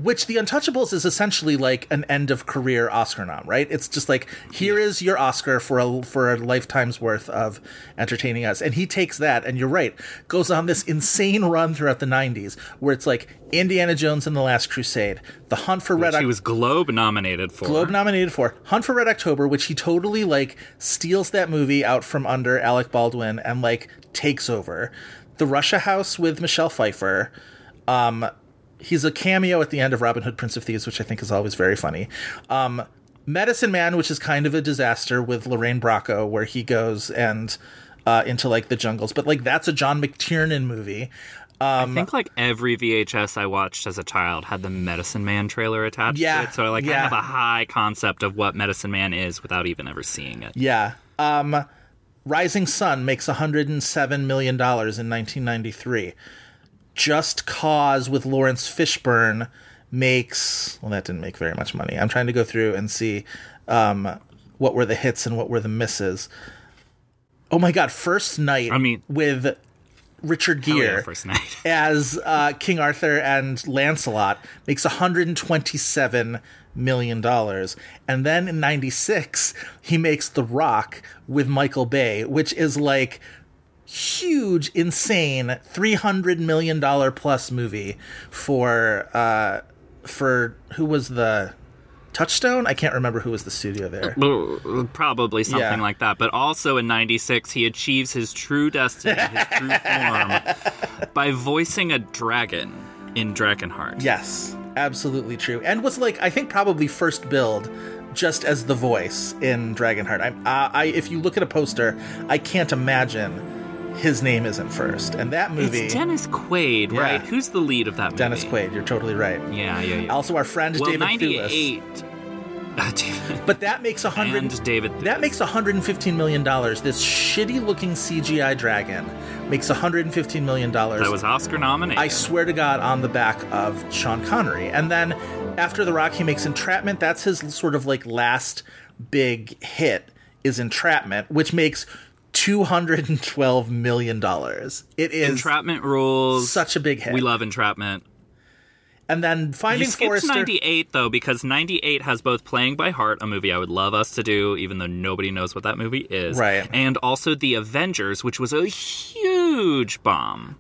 which the untouchables is essentially like an end of career oscar nom right it's just like here is your oscar for a for a lifetime's worth of entertaining us and he takes that and you're right goes on this insane run throughout the 90s where it's like indiana jones and the last crusade the hunt for red Which he was Globe nominated for. Globe nominated for Hunt for Red October, which he totally like steals that movie out from under Alec Baldwin and like takes over. The Russia House with Michelle Pfeiffer. Um, he's a cameo at the end of Robin Hood, Prince of Thieves, which I think is always very funny. Um, Medicine Man, which is kind of a disaster with Lorraine Bracco, where he goes and uh, into like the jungles, but like that's a John McTiernan movie. Um, I think like every VHS I watched as a child had the Medicine Man trailer attached Yeah, to it, so like I yeah. have a high concept of what Medicine Man is without even ever seeing it. Yeah. Um, Rising Sun makes 107 million dollars in 1993. Just Cause with Laurence Fishburne makes well that didn't make very much money. I'm trying to go through and see um, what were the hits and what were the misses. Oh my god, First Knight I mean- with Richard yeah, Gere first knight. as uh, King Arthur and Lancelot makes 127 million dollars, and then in '96 he makes The Rock with Michael Bay, which is like huge, insane, 300 million dollar plus movie for uh, for who was the Touchstone? I can't remember who was the studio there. Probably something Yeah. like that. But also in 96, he achieves his true destiny, his true form, by voicing a dragon in Dragonheart. Yes, absolutely true. And was like I think probably first build just as the voice in Dragonheart. I, uh, I if you look at a poster, I can't imagine his name isn't first. And that movie, It's Dennis Quaid, Yeah. right? Who's the lead of that movie? Dennis Quaid. You're totally right. Yeah, yeah, yeah. Also, our friend well, David 98. Thewlis. Uh, David. But that makes a hundred. And David That makes 115 million dollars. This shitty looking CGI dragon makes 115 million dollars. That was Oscar nominated. I swear to God, on the back of Sean Connery. And then after The Rock, he makes Entrapment. That's his sort of like last big hit is Entrapment, which makes two hundred and twelve million dollars. It is Entrapment rules. such a big hit. We love Entrapment. and then You Finding skipped Forrester. 98 though because 98 has both Playing by Heart, a movie I would love us to do even though nobody knows what that movie is, Right. and also The Avengers, which was a huge bomb.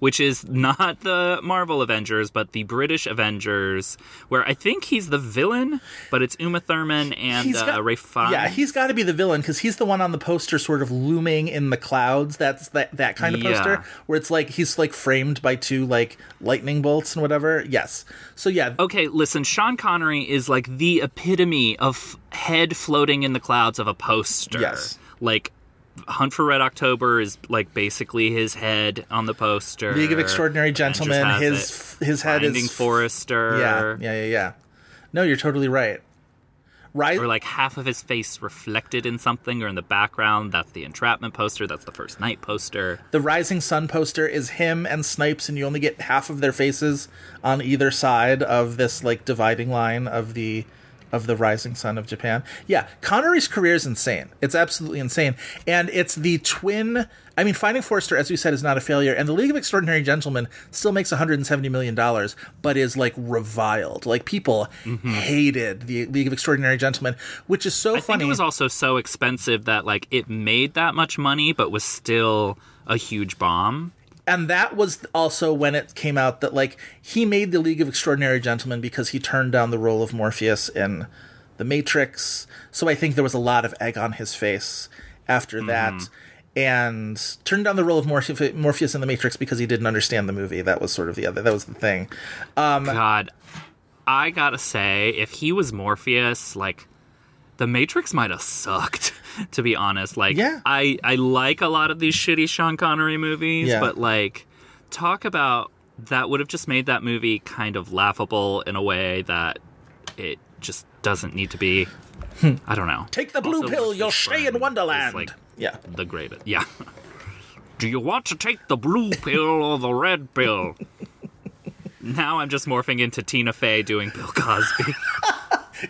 Which is not the Marvel Avengers, but the British Avengers, where I think he's the villain, but it's Uma Thurman and He's uh, got- Ralph Fiennes. Yeah, he's got to be the villain because he's the one on the poster, sort of looming in the clouds. That's that that kind of Yeah. poster where it's like he's like framed by two like lightning bolts and whatever. Yes. So yeah, Okay, listen, Sean Connery is like the epitome of head floating in the clouds of a poster. Yes. Like Hunt for Red October is like basically his head on the poster. League of Extraordinary Gentlemen. His it. his head Finding is Forrester. Yeah, yeah, yeah, yeah. No, you're totally right. Right. Or like half of his face reflected in something or in the background. That's the entrapment poster. That's the first knight poster. The Rising Sun poster is him and Snipes, and you only get half of their faces on either side of this like dividing line of the of the Rising Sun of Japan. Yeah, Connery's career is insane. It's absolutely insane, and it's the twin. I mean, Finding Forrester, as we said, is not a failure, and the League of Extraordinary Gentlemen still makes 170 million dollars, but is like reviled. Like people mm-hmm. hated the League of Extraordinary Gentlemen, which is so I funny. think it was also so expensive that like it made that much money, but was still a huge bomb. And that was also when it came out that like he made the League of Extraordinary Gentlemen because he turned down the role of Morpheus in The Matrix. So I think there was a lot of egg on his face after that. And turned down the role of Morphe- Morpheus in The Matrix because he didn't understand the movie. That was sort of the other. That was the thing. Um, God, I gotta say, if he was Morpheus, like the Matrix might have sucked. To be honest, like Yeah. I I like a lot of these shitty Sean Connery movies, Yeah. but like talk about that would have just made that movie kind of laughable in a way that it just doesn't need to be. Hmm. I don't know. Take the blue Also, pill. You'll stay in Wonderland. like, yeah. the greatest. Yeah. Do you want to take the blue pill or the red pill? now I'm just morphing into Tina Fey doing Bill Cosby.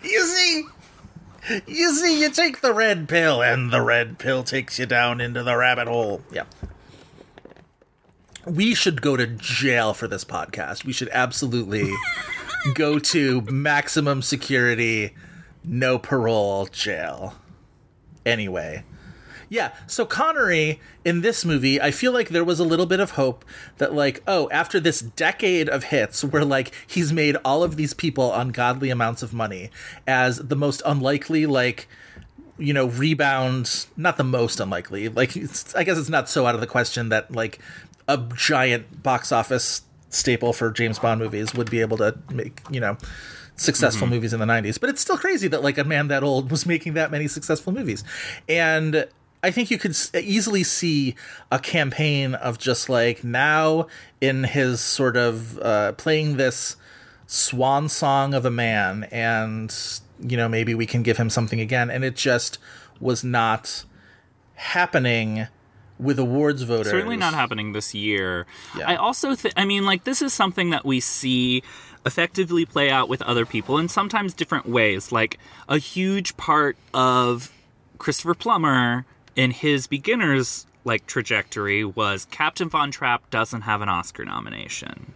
You see, you see, you take the red pill, and the red pill takes you down into the rabbit hole. Yeah. We should go to jail for this podcast. We should absolutely go to maximum security, no parole jail. Anyway. Yeah, so Connery in this movie, I feel like there was a little bit of hope that, like, oh, after this decade of hits where, like, he's made all of these people ungodly amounts of money as the most unlikely, like, you know, rebound, not the most unlikely, like, it's, I guess it's not so out of the question that, like, a giant box office staple for James Bond movies would be able to make, you know, successful Mhm. movies in the 90s. But it's still crazy that like a man that old was making that many successful movies. And I think you could easily see a campaign of just like now in his sort of uh, playing this swan song of a man and you know maybe we can give him something again and it just was not happening with awards voters Certainly not happening this year. I also, th- I mean, like this is something that we see effectively play out with other people in sometimes different ways. Like a huge part of Christopher Plummer in his beginner's like trajectory was Captain Von Trapp doesn't have an Oscar nomination.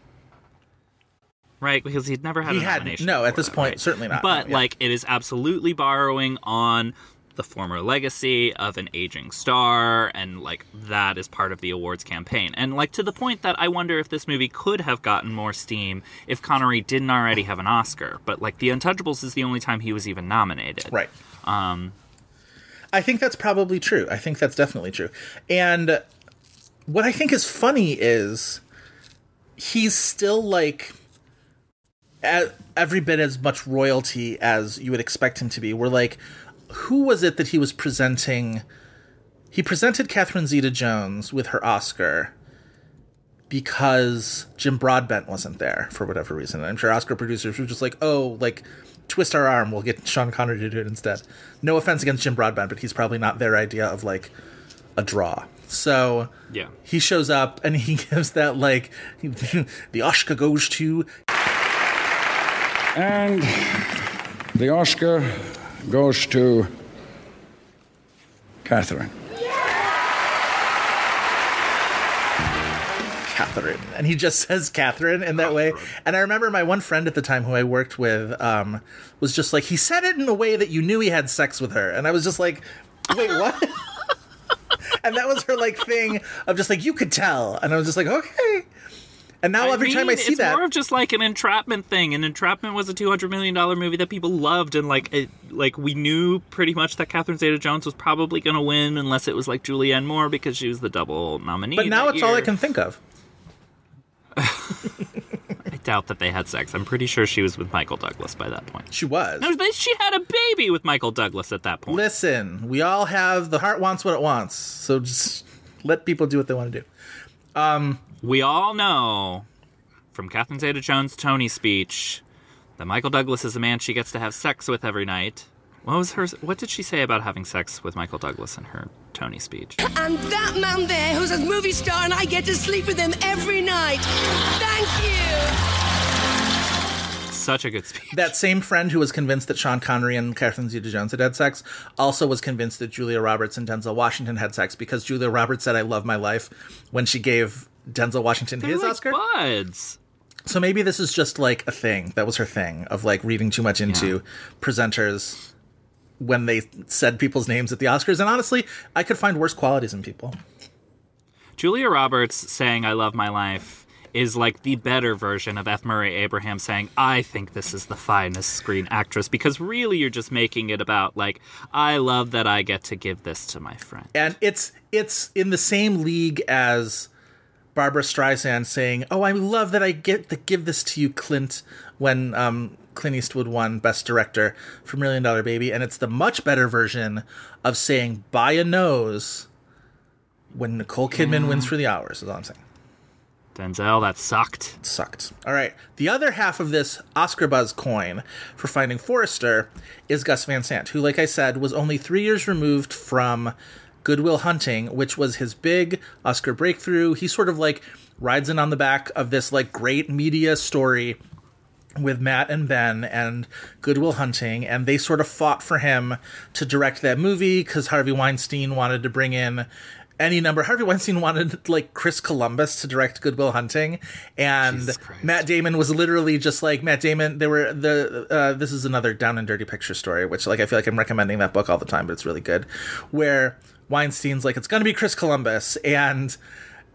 Right, because he'd never had He a hadn't. nomination. No, at this that, point, right? certainly not. But No, yeah. like, it is absolutely borrowing on the former legacy of an aging star, and like that is part of the awards campaign. And like to the point that I wonder if this movie could have gotten more steam if Connery didn't already have an Oscar. But like, The Untouchables is the only time he was even nominated. Right. Um, I think that's probably true. I think that's definitely true. And what I think is funny is he's still like every bit as much royalty as you would expect him to be. We're like, who was it that he was presenting? He presented Catherine Zeta Jones with her Oscar because Jim Broadbent wasn't there for whatever reason. I'm sure Oscar producers were just like, oh, like, twist our arm, we'll get Sean Connery to do it instead. No offense against Jim Broadbent, but he's probably not their idea of like a draw. So Yeah. he shows up and he gives that like the Oscar goes to And the Oscar goes to Catherine. Catherine. And he just says Catherine in that way. And I remember my one friend at the time who I worked with um, was just like, he said it in a way that you knew he had sex with her. And I was just like, wait, what? and that was her like thing of just like you could tell, and I was just like, okay. And now I every time I mean, see it's that, more of just like an entrapment thing. And entrapment was a two hundred million dollar movie that people loved, and like it, like we knew pretty much that Catherine Zeta-Jones was probably going to win, unless it was like Julianne Moore because she was the double nominee. but now that it's all I can think of. I doubt that they had sex. I'm pretty sure she was with Michael Douglas by that point. She was. No, but she had a baby with Michael Douglas at that point. Listen, we all have the heart wants what it wants, so just let people do what they want to do. Um, We all know from Catherine Zeta-Jones' Tony speech that Michael Douglas is the man she gets to have sex with every night. What was her? What did she say about having sex with Michael Douglas in her Tony speech? And that man there who's a movie star and I get to sleep with him every night. Thank you. Such a good speech. that same friend who was convinced that Sean Connery and Catherine Zeta-Jones had had sex also was convinced that Julia Roberts and Denzel Washington had sex because Julia Roberts said "I love my life" when she gave Denzel Washington They're his like Oscar. buds. So maybe this is just like a thing. That was her thing of like reading too much into presenters when they said people's names at the Oscars. And honestly, I could find worse qualities in people. Julia Roberts saying "I love my life" is like the better version of F. Murray Abraham saying "I think this is the finest screen actress" because really you're just making it about like I love that I get to give this to my friend. and it's it's in the same league as Barbra Streisand saying, "Oh, I love that I get to give this to you, Clint." When um, Clint Eastwood won Best Director for Million Dollar Baby, and it's the much better version of saying "by a nose" when Nicole Kidman wins mm. for the hours. Is all I'm saying. Denzel, that sucked. It sucked. All right. The other half of this Oscar buzz coin for Finding Forrester is Gus Van Sant, who, like I said, was only three years removed from Good Will Hunting, which was his big Oscar breakthrough. He sort of like rides in on the back of this like great media story with Matt and Ben and Good Will Hunting, and they sort of fought for him to direct that movie because Harvey Weinstein wanted to bring in any number. Harvey Weinstein wanted like Chris Columbus to direct Good Will Hunting, and Matt Damon was literally just like Matt Damon. There were the uh, this is another down and dirty picture story, which like I feel like I'm recommending that book all the time, but it's really good. Where Weinstein's like it's gonna be Chris Columbus and.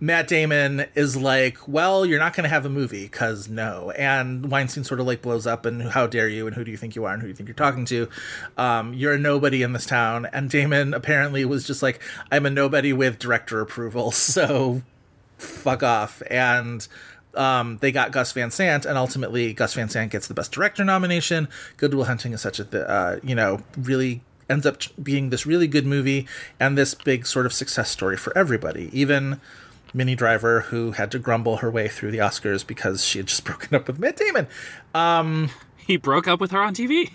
Matt Damon is like, well, you're not going to have a movie because no. And Weinstein sort of like blows up and how dare you and who do you think you are and who do you think you're talking to? Um, you're a nobody in this town. And Damon apparently was just like, I'm a nobody with director approval, so fuck off. And um, they got Gus Van Sant, and ultimately Gus Van Sant gets the Best Director nomination. Good Will Hunting is such a, uh, you know, really ends up being this really good movie and this big sort of success story for everybody. Even Minnie Driver, who had to grumble her way through the Oscars because she had just broken up with Matt Damon. Um, he broke up with her on TV.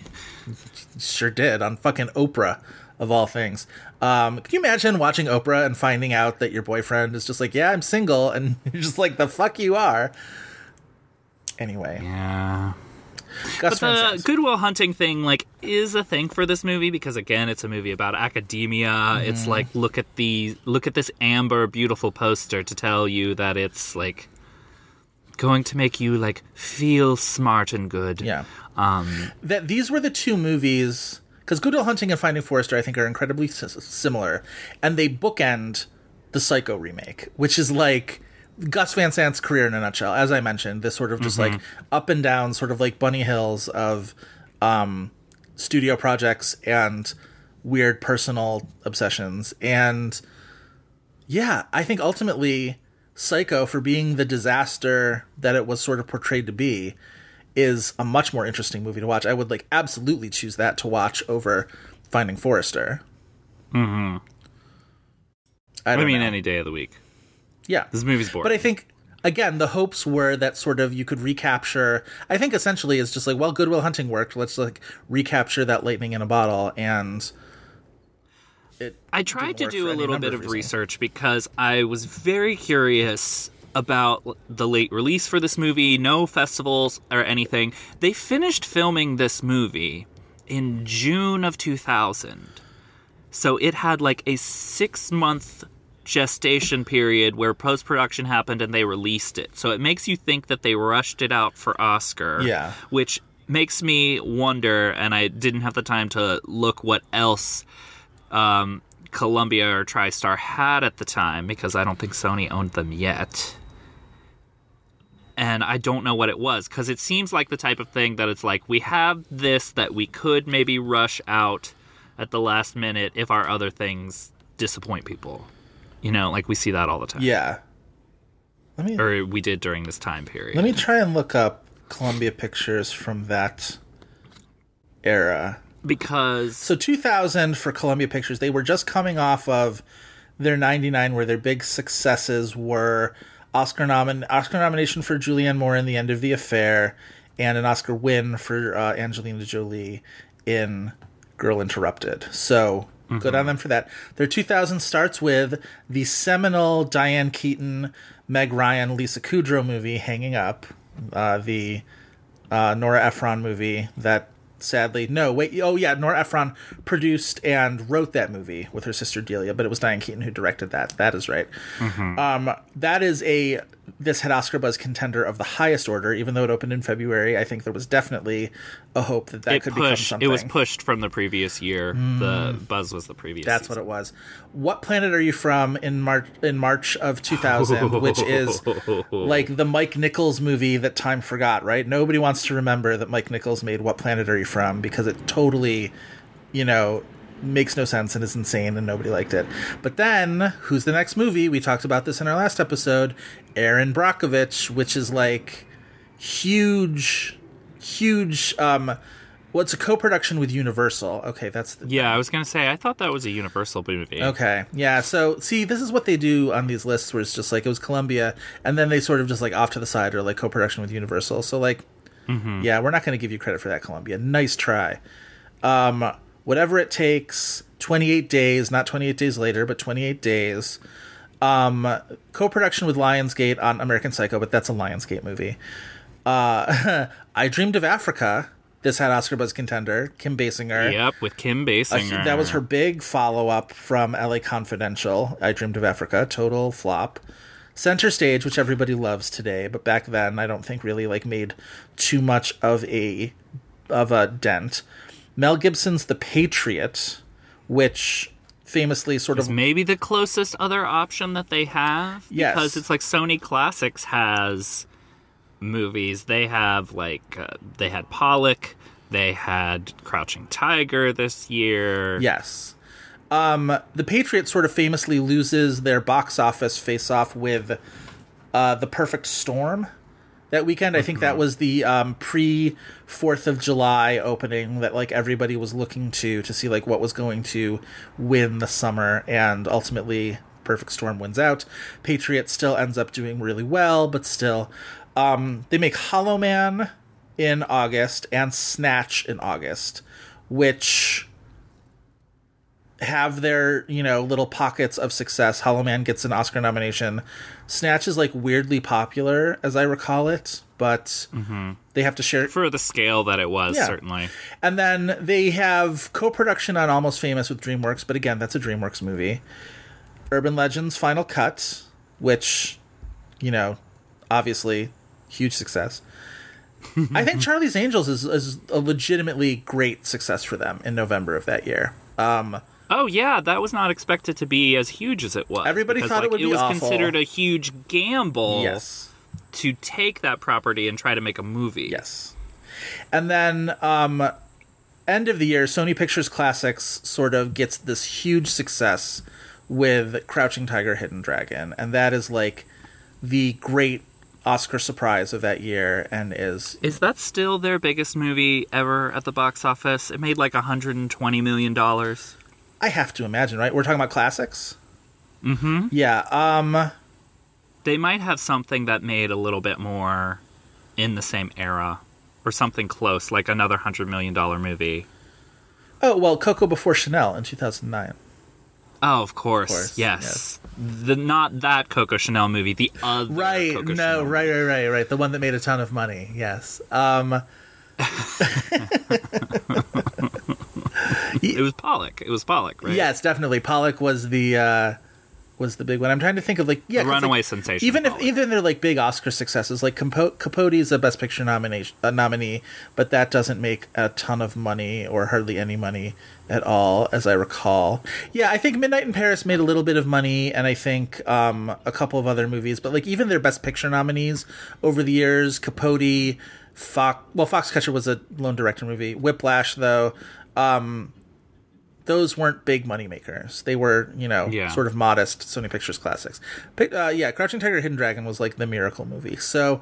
Sure did on fucking Oprah, of all things. Um, can you imagine watching Oprah and finding out that your boyfriend is just like, "Yeah, I'm single," and you're just like, "The fuck you are." Anyway, yeah. Gus but the. Good Will Hunting thing, like, is a thing for this movie because again, it's a movie about academia. It's Mhm. like look at the look at this amber, beautiful poster to tell you that it's like going to make you like feel smart and good. Yeah. Um, that these were the two movies because Good Will Hunting and Finding Forrester, I think, are incredibly s- similar, and they bookend the Psycho remake, which is like Gus Van Sant's career in a nutshell. As I mentioned, this sort of just Mhm. like up and down, sort of like bunny hills of um, studio projects and weird personal obsessions, and yeah, I think ultimately Psycho, for being the disaster that it was sort of portrayed to be, is a much more interesting movie to watch. I would like absolutely choose that to watch over Finding Forrester. hmm I, I, mean, know. any day of the week. Yeah. This movie's boring. But I think again, the hopes were that sort of you could recapture. I think essentially it's just like, well, Good Will Hunting worked. Let's like recapture that lightning in a bottle, and it. I tried to do a little bit of of research because I was very curious about the late release for this movie. No festivals or anything. They finished filming this movie in June of 2000. So it had like a six month gestation period where post production happened and they released it. So it makes you think that they rushed it out for Oscar. Yeah. Which makes me wonder, and I didn't have the time to look what else um, Columbia or TriStar had at the time because I don't think Sony owned them yet. And I don't know what it was because it seems like the type of thing that it's like we have this that we could maybe rush out at the last minute if our other things disappoint people. You know, like we see that all the time. Yeah. Let me Or we did during this time period. let me try and look up Columbia Pictures from that era. Because so 2000 for Columbia Pictures, they were just coming off of their 99 where their big successes were Oscar nomin Oscar nomination for Julianne Moore in The End of the Affair and an Oscar win for uh, Angelina Jolie in Girl Interrupted. So good on them for that. Their 2000 starts with the seminal Diane Keaton, Meg Ryan, Lisa Kudrow movie Hanging Up, uh, the uh, Nora Ephron movie that sadly no wait oh yeah Nora Ephron produced and wrote that movie with her sister Delia but it was Diane Keaton who directed that. That is right. Um that is a this had Oscar buzz contender of the highest order even though it opened in February I think there was definitely a hope that that it could become something It was pushed from the previous year. The mm. buzz was the previous. that's what it was. What planet are you from in March in March of 2000, which is like the Mike Nichols movie that time forgot, right? Nobody wants to remember that Mike Nichols made What Planet Are You From because it totally, you know, makes no sense and is insane and nobody liked it. But then, who's the next movie? We talked about this in our last episode, Erin Brockovich, which is like huge huge um well, it's a co-production with Universal. Okay, that's the, Yeah, I was gonna say. I thought that was a Universal movie. Okay. Yeah. So see, this is what they do on these lists where it's just like it was Columbia, and then they sort of just like off to the side or like co-production with Universal. So like, Mhm. yeah, we're not to give you credit for that, Columbia. Nice try. Um, whatever it takes. Twenty-eight days, not twenty-eight days later, but twenty-eight days. Um, co-production with Lionsgate on American Psycho, but that's a Lionsgate movie. Uh, I Dreamed of Africa. This had Oscar buzz contender Kim Basinger. Yep, with Kim Uh, Basinger. that was her big follow up from LA Confidential. I Dreamed of Africa, total flop. Center Stage, which everybody loves today, but back then I don't think really like made too much of a of a dent. Mel Gibson's The Patriot, which famously sort is of maybe the closest other option that they have. Yes. because it's like Sony Classics has movies. They have like uh, they had Pollock. They had Crouching Tiger this year. Yes. Um, the Patriot sort of famously loses their box office face off with uh, The Perfect Storm that weekend. I think that was the um, pre 4th of July opening that like everybody was looking to to see like what was going to win the summer and ultimately Perfect Storm wins out. Patriot still ends up doing really well, but still um, they make Hollow Man in August and Snatch in August, which have their you know little pockets of success. Hollow Man gets an Oscar nomination. Snatch is like weirdly popular, as I recall it, but they have to share it. for the scale that it was. Yeah. Certainly, and then they have co-production on Almost Famous with DreamWorks, but again, that's a DreamWorks movie. Urban Legends Final Cut, which, you know, obviously huge success. I think Charlie's Angels is, is a legitimately great success for them in November of that year. Um, Oh yeah, that was not expected to be as huge as it was. Everybody because, thought it like, would it be was awful. considered a huge gamble. Yes. To take that property and try to make a movie. Yes. And then um end of the year, Sony Pictures Classics sort of gets this huge success with Crouching Tiger Hidden Dragon, and that is like the great Oscar surprise of that year and is Is that still their biggest movie ever at the box office? It made like 120 million dollars. I have to imagine, right? We're talking about classics? Mm-hmm. Yeah, um They might have something that made a little bit more in the same era. Or something close, like another hundred million dollar movie. Oh, well, Coco before Chanel in 2009. Oh, of course. course, yes. The not that Coco Chanel movie, the other Right, Coco no, right, right, right, right. The one that made a ton of money. Yes. Um It was Pollock. It was Pollock, right? Yes, definitely. Pollock was the uh, was the big one. I'm trying to think of like yeah, runaway like, sensation Even if followed. even they're like big Oscar successes, like Capote, is a Best Picture nomination uh, nominee, but that doesn't make a ton of money or hardly any money at all, as I recall. Yeah, I think Midnight in Paris made a little bit of money, and I think um, a couple of other movies, but like even their Best Picture nominees over the years, Capote, Fox, well, Foxcatcher was a lone director movie. Whiplash, though. Um, those weren't big money makers. They were, you know, Yeah. sort of modest Sony Pictures classics. Uh, yeah, Crouching Tiger, Hidden Dragon was like the miracle movie. So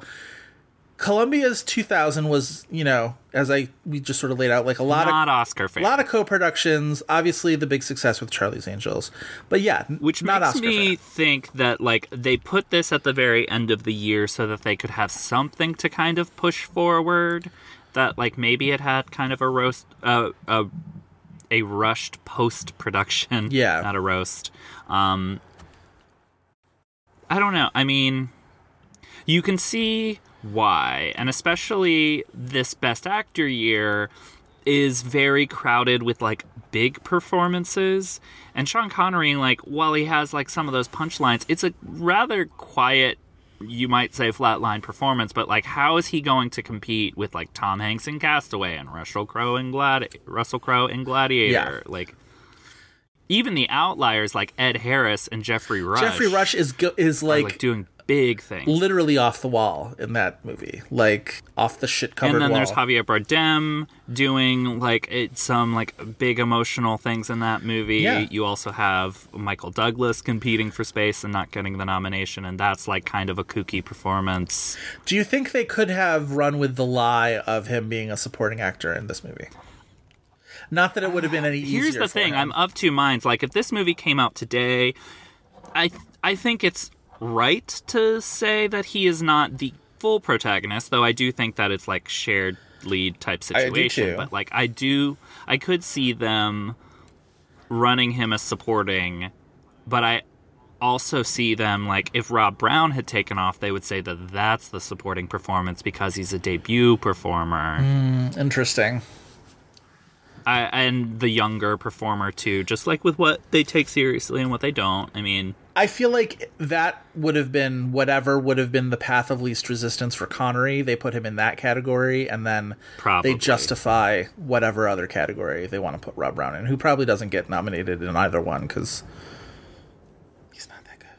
Columbia's 2000 was, you know, as I we just sort of laid out, like a lot Not of Oscar a lot of co-productions. Obviously, the big success with Charlie's Angels, but yeah, Which not makes Oscar me fan. think that like they put this at the very end of the year so that they could have something to kind of push forward. That like maybe it had kind of a roast, uh, a a rushed post production. Yeah. not a roast. Um, I don't know. I mean, you can see why, and especially this Best Actor year is very crowded with like big performances. And Sean Connery, like, while he has like some of those punchlines, it's a rather quiet, you might say, flatline performance. But like, how is he going to compete with like Tom Hanks in Cast Away and Russell Crowe in Gladi- Russell Crowe in Gladiator? Like, even the outliers like Ed Harris and Geoffrey Rush. Geoffrey Rush is go- is like, like doing big things. literally off the wall in that movie, like off the shit covered and then wall. there's Javier Bardem doing like it, some like big emotional things in that movie. Yeah. You also have Michael Douglas competing for space and not getting the nomination, and that's like kind of a kooky performance. Do you think they could have run with the lie of him being a supporting actor in this movie? Not that it would have been any easier. Here's the thing: him. I'm of two minds. Like if this movie came out today, I I think it's right to say that he is not the full protagonist, though I do think that it's like shared lead type I do situation. too. But like I do, I could see them running him as supporting, but I also see them like if Rob Brown had taken off, they would say that that's the supporting performance because he's a debut performer. Mm, interesting. I, and the younger performer too, just like with what they take seriously and what they don't. I mean, I feel like that would have been whatever would have been the path of least resistance for Connery. They put him in that category, and then Probably. they justify whatever other category they want to put Rob Brown in, who probably doesn't get nominated in either one because he's not that good.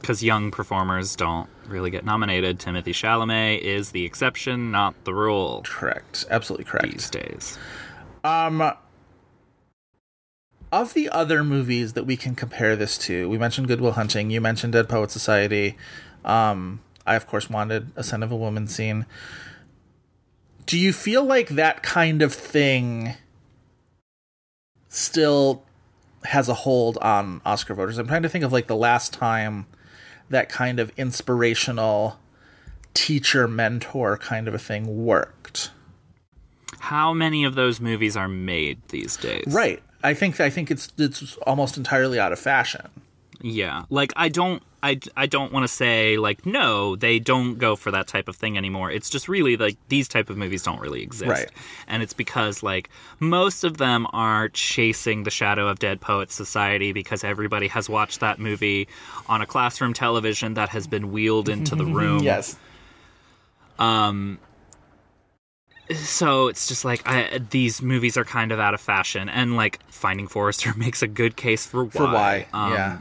because young performers don't really get nominated. Timothée Chalamet is the exception, not the rule. Correct, absolutely correct. These days, Um, of the other movies that we can compare this to, we mentioned Good Will Hunting. You mentioned Dead Poet Society. Um, I of course wanted a Son of a Woman scene. Do you feel like that kind of thing still has a hold on Oscar voters? I'm trying to think of like the last time that kind of inspirational teacher mentor kind of a thing worked. how many of those movies are made these days? Right. I think I think it's it's almost entirely out of fashion. Yeah. Like I don't I, I don't want to say like no, they don't go for that type of thing anymore. It's just really like these type of movies don't really exist. Right. And it's because like most of them are chasing the shadow of Dead Poets Society because everybody has watched that movie on a classroom television that has been wheeled into the room. yes. Um so it's just like I, these movies are kind of out of fashion and like Finding Forrester makes a good case for why. For why? Um, yeah.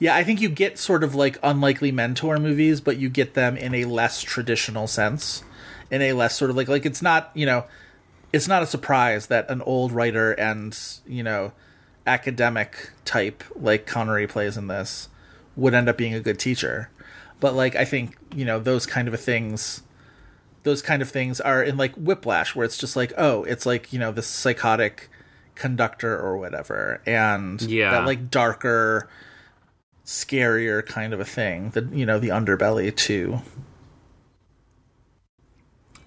Yeah, I think you get sort of like unlikely mentor movies, but you get them in a less traditional sense. In a less sort of like like it's not, you know, it's not a surprise that an old writer and, you know, academic type like Connery plays in this would end up being a good teacher. But like I think, you know, those kind of things those kind of things are in like Whiplash where it's just like, oh, it's like, you know, this psychotic conductor or whatever and Yeah. that like darker scarier kind of a thing the you know the underbelly too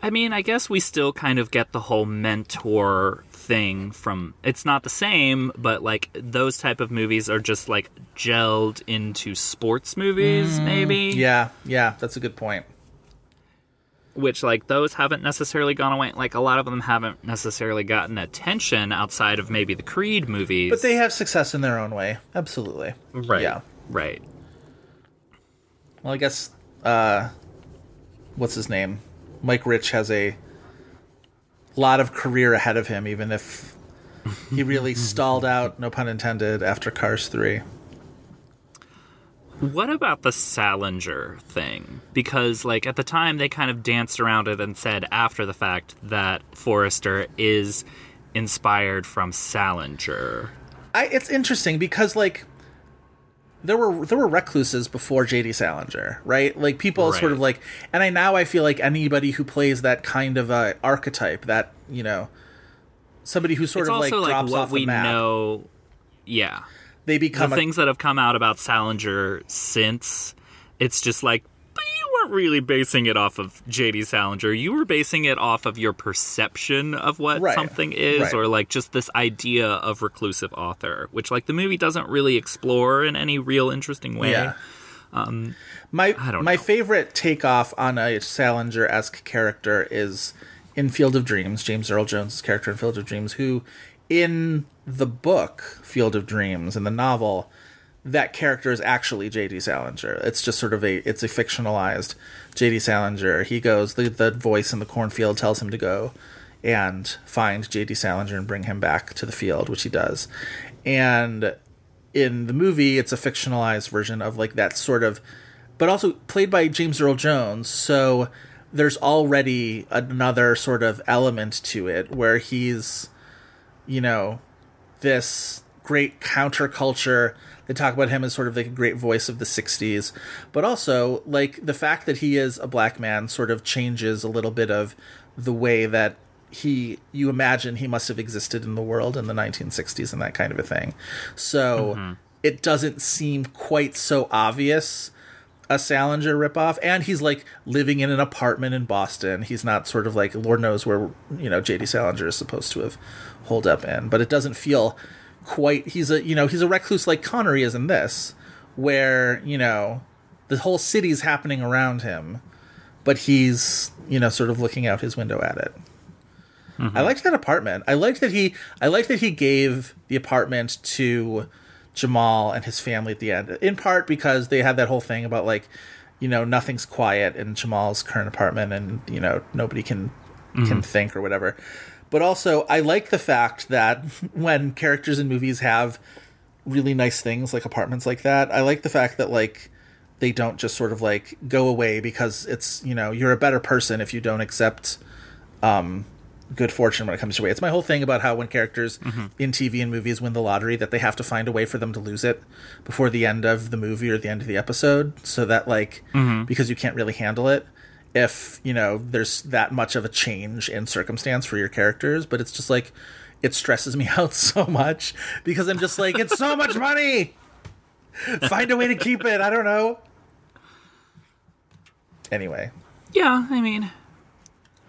I mean, I guess we still kind of get the whole mentor thing from it's not the same, but like those type of movies are just like gelled into sports movies mm. maybe. yeah yeah that's a good point which like those haven't necessarily gone away. Like a lot of them haven't necessarily gotten attention outside of maybe the Creed movies. But they have success in their own way. Absolutely. right, Yeah. right. Well, I guess uh what's his name? Mike Rich has a lot of career ahead of him even if he really stalled out, no pun intended, after Cars 3. What about the Salinger thing? Because, like, at the time, they kind of danced around it and said after the fact that Forrester is inspired from Salinger. I, it's interesting because like there were there were recluses before J.D. Salinger, right? Like people sort of like, and I now I feel like anybody who plays that kind of uh, archetype, that you know, somebody who sort it's of like also like, drops what off we the map, know. Yeah. They become the a, things that have come out about Salinger since, it's just like, you weren't really basing it off of J.D. Salinger. You were basing it off of your perception of what Right, something is, right. or like just this idea of reclusive author, which like the movie doesn't really explore in any real interesting way. Yeah. Um, my my know. favorite takeoff on a Salinger esque character is in Field of Dreams, James Earl Jones' character in Field of Dreams, who in the book Field of Dreams in the novel, that character is actually J.D. Salinger. It's just sort of a it's a fictionalized J.D. Salinger. He goes the the voice in the cornfield tells him to go and find J.D. Salinger and bring him back to the field, which he does. And in the movie, it's a fictionalized version of like that sort of, but also played by James Earl Jones. So there's already another sort of element to it where he's, you know, this great counterculture. They talk about him as sort of like a great voice of the 60s, but also like the fact that he is a black man sort of changes a little bit of the way that he you imagine he must have existed in the world in the 1960s and that kind of a thing. So mm-hmm. it doesn't seem quite so obvious a Salinger ripoff, and he's like living in an apartment in Boston. He's not sort of like Lord knows where you know J.D. Salinger is supposed to have holed up in, but it doesn't feel quite. He's a you know he's a recluse like Connery is in this, where you know the whole city's happening around him, but he's you know sort of looking out his window at it. I liked that apartment. I liked that he. I liked that he gave the apartment to Jamal and his family at the end. In part because they had that whole thing about like, you know, nothing's quiet in Jamal's current apartment, and you know nobody can can Mhm. think or whatever. But also, I like the fact that when characters in movies have really nice things like apartments like that, I like the fact that like they don't just sort of like go away because it's you know you're a better person if you don't accept um good fortune when it comes your way. It's my whole thing about how when characters in TV and movies win the lottery that they have to find a way for them to lose it before the end of the movie or the end of the episode so that like Mhm. because you can't really handle it if, you know, there's that much of a change in circumstance for your characters, but it's just like it stresses me out so much because I'm just like it's so much money. Find a way to keep it. I don't know. Anyway, Yeah, I mean,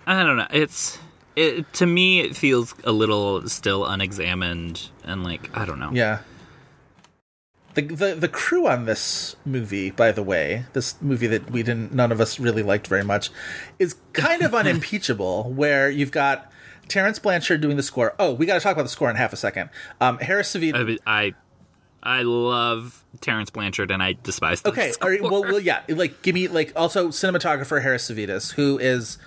I don't know. It's it to me. It feels a little still unexamined, and like I don't know. Yeah. The, the the crew on this movie, by the way, this movie that we didn't none of us really liked very much, is kind of unimpeachable. Where you've got Terence Blanchard doing the score. Oh, we got to talk about the score in half a second. Um, Harris Savides. I I love Terence Blanchard, and I despise. The Okay, right, well, well, yeah, like give me like also cinematographer Harris Savides, who is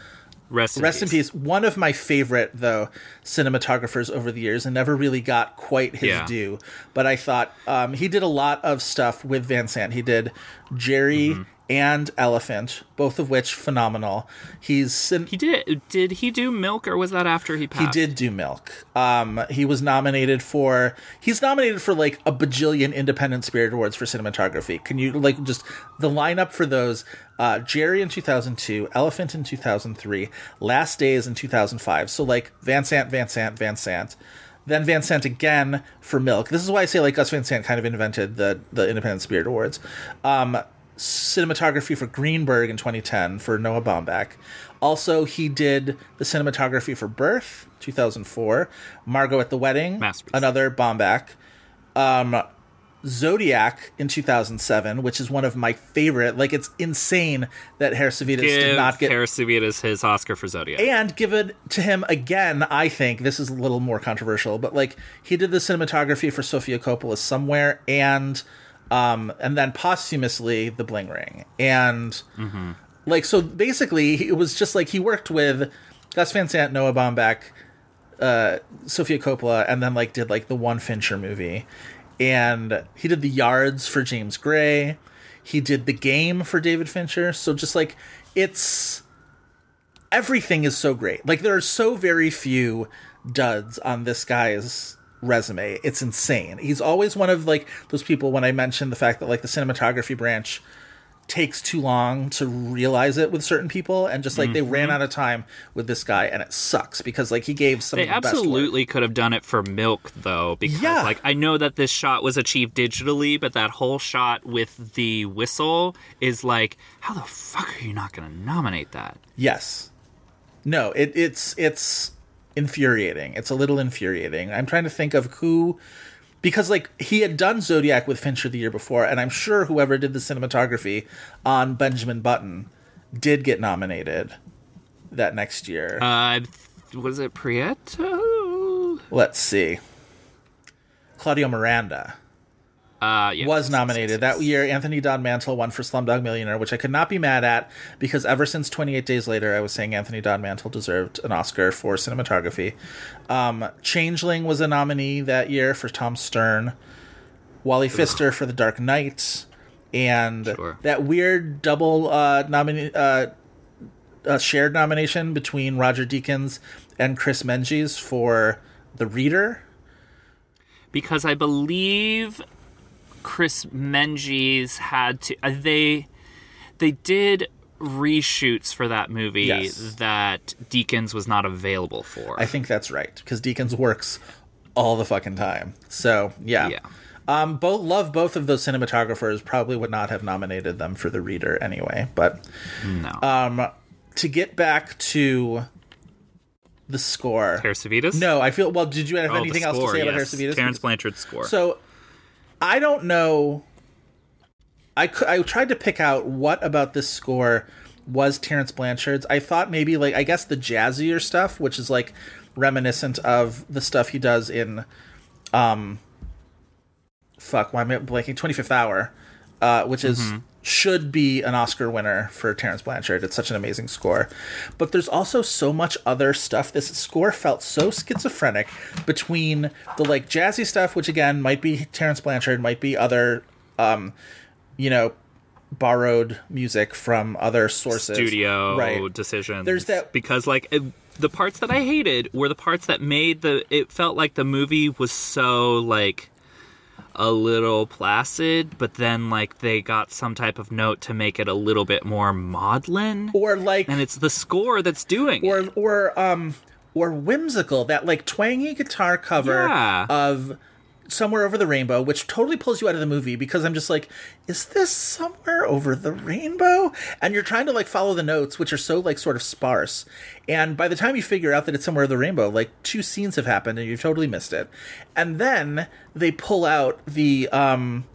rest in rest in peace. One of my favorite though cinematographers over the years, and never really got quite his Yeah. due. But I thought um, he did a lot of stuff with Van Sant. He did Gerry Mm-hmm. And Elephant, both of which phenomenal. He's He did. Did he do Milk, or was that after he passed? he did do Milk. Um, he was nominated for. He's nominated for like a bajillion Independent Spirit Awards for cinematography. Can you like just the lineup for those? Uh, Gerry in 2002, Elephant in 2003, Last Days in 2005. So like Van Sant, Van Sant, Van Sant. Then Van Sant again for Milk. This is why I say like Gus Van Sant kind of invented the the Independent Spirit Awards. Um, cinematography for Greenberg in 2010 for Noah Baumbach. Also, he did the cinematography for Birth 2004, Margot at the Wedding, another Baumbach. Um, Zodiac in 2007, which is one of my favorite. Like, it's insane that Harris-Savides did not get Harris-Savides his Oscar for Zodiac. and give it to him again. I think this is a little more controversial, but like he did the cinematography for Sofia Coppola somewhere, and um, and then posthumously the Bling Ring, and like so basically it was just like he worked with Gus Van Sant, Noah Baumbach, uh, Sofia Coppola, and then like did like the one Fincher movie, and he did the Yards for James Gray. He did the game for David Fincher. So just like it's everything is so great. Like there are so very few duds on this guy's resume. It's insane. He's always one of like those people when I mentioned the fact that like the cinematography branch takes too long to realize it with certain people and just like they mm-hmm. ran out of time with this guy and it sucks because like he gave some They of the absolutely could have done it for Milk, though, because Yeah. like I know that this shot was achieved digitally, but that whole shot with the whistle is like, how the fuck are you not going to nominate that? Yes. No, it, it's it's infuriating. It's a little infuriating. I'm trying to think of who because like he had done Zodiac with Fincher the year before, and I'm sure whoever did the cinematography on Benjamin Button did get nominated that next year. Uh, was it Prieto? Let's see. Claudio Miranda Uh, yeah. was nominated that year. Anthony Dod Mantle won for Slumdog Millionaire, which I could not be mad at because ever since 28 Days Later, I was saying Anthony Dod Mantle deserved an Oscar for cinematography. Um, Changeling was a nominee that year for Tom Stern. Wally Pfister for The Dark Knight, and that weird double uh, nomina- uh, uh, shared nomination between Roger Deakins and Chris Menges for The Reader. because I believe Chris Menges had to. Uh, they they did reshoots for that movie Yes. that Deakins was not available for. I think that's right because Deakins works all the fucking time. So yeah, yeah. Um, both love both of those cinematographers. Probably would not have nominated them for the reader anyway. But no. Um, to get back to the score, Harris-Savides? No, I feel. Well, did you have Oh, anything else to say about? Terence Blanchard's score. So I don't know. I I tried to pick out what about this score was Terence Blanchard's. I thought maybe like I guess the jazzier stuff, which is like reminiscent of the stuff he does in um fuck, why am I blanking? Twenty Fifth Hour, uh, which is Mhm. Should be an Oscar winner for Terence Blanchard. It's such an amazing score. But there's also so much other stuff. This score felt so schizophrenic between the like jazzy stuff, which again might be Terence Blanchard, might be other um, you know, borrowed music from other sources. studio right. decisions. There's that because like it, the parts that I hated were the parts that made the. It felt like the movie was so like a little placid, but then like they got some type of note to make it a little bit more maudlin, or like, and it's the score that's doing or it. or um or whimsical that like twangy guitar cover Yeah. of somewhere over the rainbow which totally pulls you out of the movie because i'm just like is this somewhere over the rainbow? And you're trying to like follow the notes which are so like sort of sparse. And by the time you figure out that it's somewhere over the rainbow like two scenes have happened and you've totally missed it. And then they pull out the um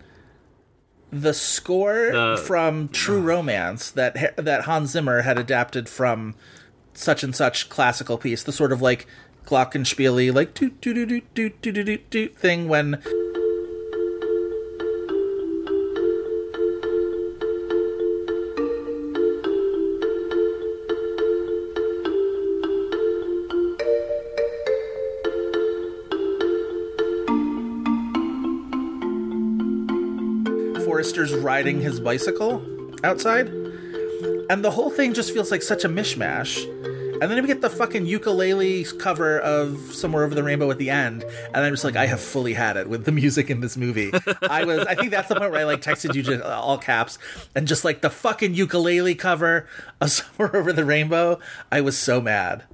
the score from True Romance that that Hans Zimmer had adapted from such and such classical piece, the sort of like glockenspiely like do do do do do do do do thing when Forrester's riding his bicycle outside. And the whole thing just feels like such a mishmash and then we get the fucking ukulele cover of Somewhere Over the Rainbow at the end, and I'm just like, I have fully had it with the music in this movie. I was, I think that's the point where I like texted you just all caps, and just like the fucking ukulele cover of Somewhere Over the Rainbow. I was so mad.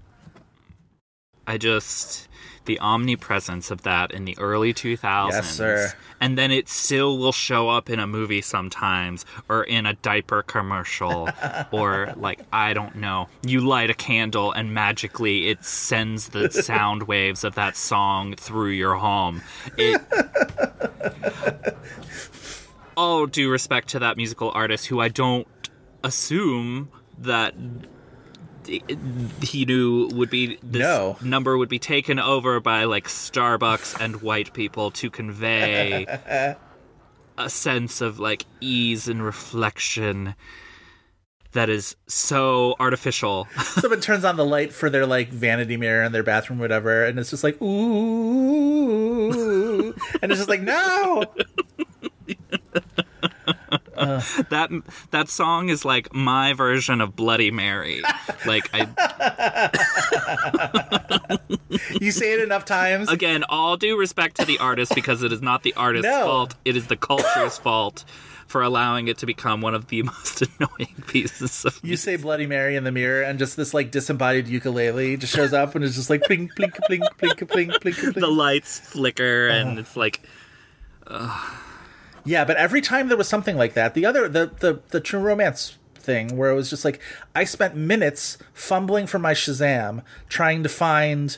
I just the omnipresence of that in the early 2000s. Yes, sir. And then it still will show up in a movie sometimes or in a diaper commercial or like I don't know. You light a candle and magically it sends the sound waves of that song through your home. It all due respect to that musical artist who I don't assume that he knew would be this No. number would be taken over by like Starbucks and white people to convey a sense of like ease and reflection that is so artificial. Someone turns on the light for their like vanity mirror in their bathroom, whatever, and it's just like ooh, and it's just like no. that that song is like my version of Bloody Mary. Like I You say it enough times. again, all due respect to the artist because it is not the artist's No. fault. It is the culture's fault for allowing it to become one of the most annoying pieces of You say Bloody Mary in the mirror, and just this like disembodied ukulele just shows up, and it's just like plink, plink, plink, plink, plink, plink. the lights flicker and uh-huh. it's like Yeah, but every time there was something like that, the other the the the true romance thing where it was just like I spent minutes fumbling for my Shazam trying to find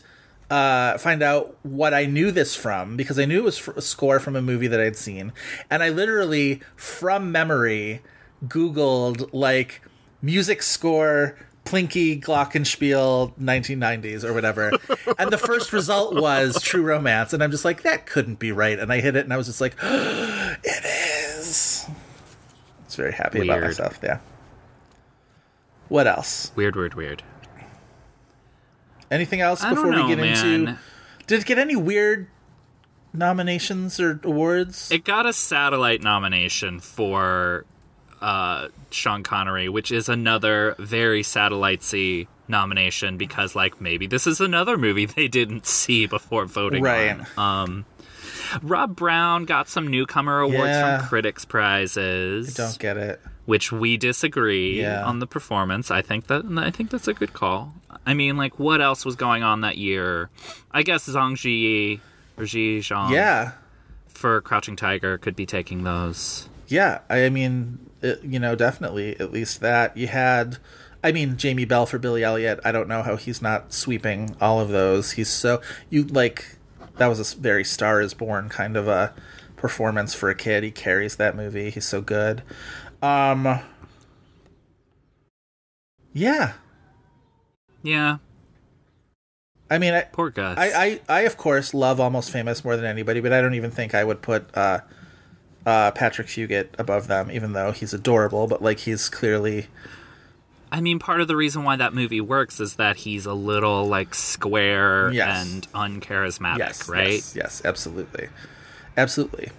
uh find out what I knew this from because I knew it was a score from a movie that I'd seen and I literally from memory googled like music score Plinky Glockenspiel 1990s or whatever. and the first result was True Romance. And I'm just like, that couldn't be right. And I hit it and I was just like, it is. It's very happy about Weird. myself. Yeah. What else? weird, weird, weird. Anything else I before know, we get into? man. Did it get any weird nominations or awards? It got a satellite nomination for uh, Sean Connery, which is another very satellitesy nomination because, like, maybe this is another movie they didn't see before voting Right. on. Um, Rob Brown got some newcomer awards Yeah. from critics prizes. Don't get it. which we disagree Yeah. on the performance. I think that I think that's a good call. I mean, like, what else was going on that year? I guess Zhang Ziyi or Ji Zhang Yeah. for Crouching Tiger could be taking those. Yeah, I mean, it, you know, definitely at least that you had. I mean, Jamie Bell for Billy Elliot. I don't know how he's not sweeping all of those. He's so you like that was a very Star is Born kind of a performance for a kid. He carries that movie. He's so good. Um, yeah. Yeah, I mean, I, poor Gus. I, I, I of course love Almost Famous more than anybody, but I don't even think I would put uh, uh, Patrick Fugit above them, even though he's adorable. But like, he's clearly I mean, part of the reason why that movie works is that he's a little like square Yes. and uncharismatic, yes, right? Yes, yes, absolutely, absolutely.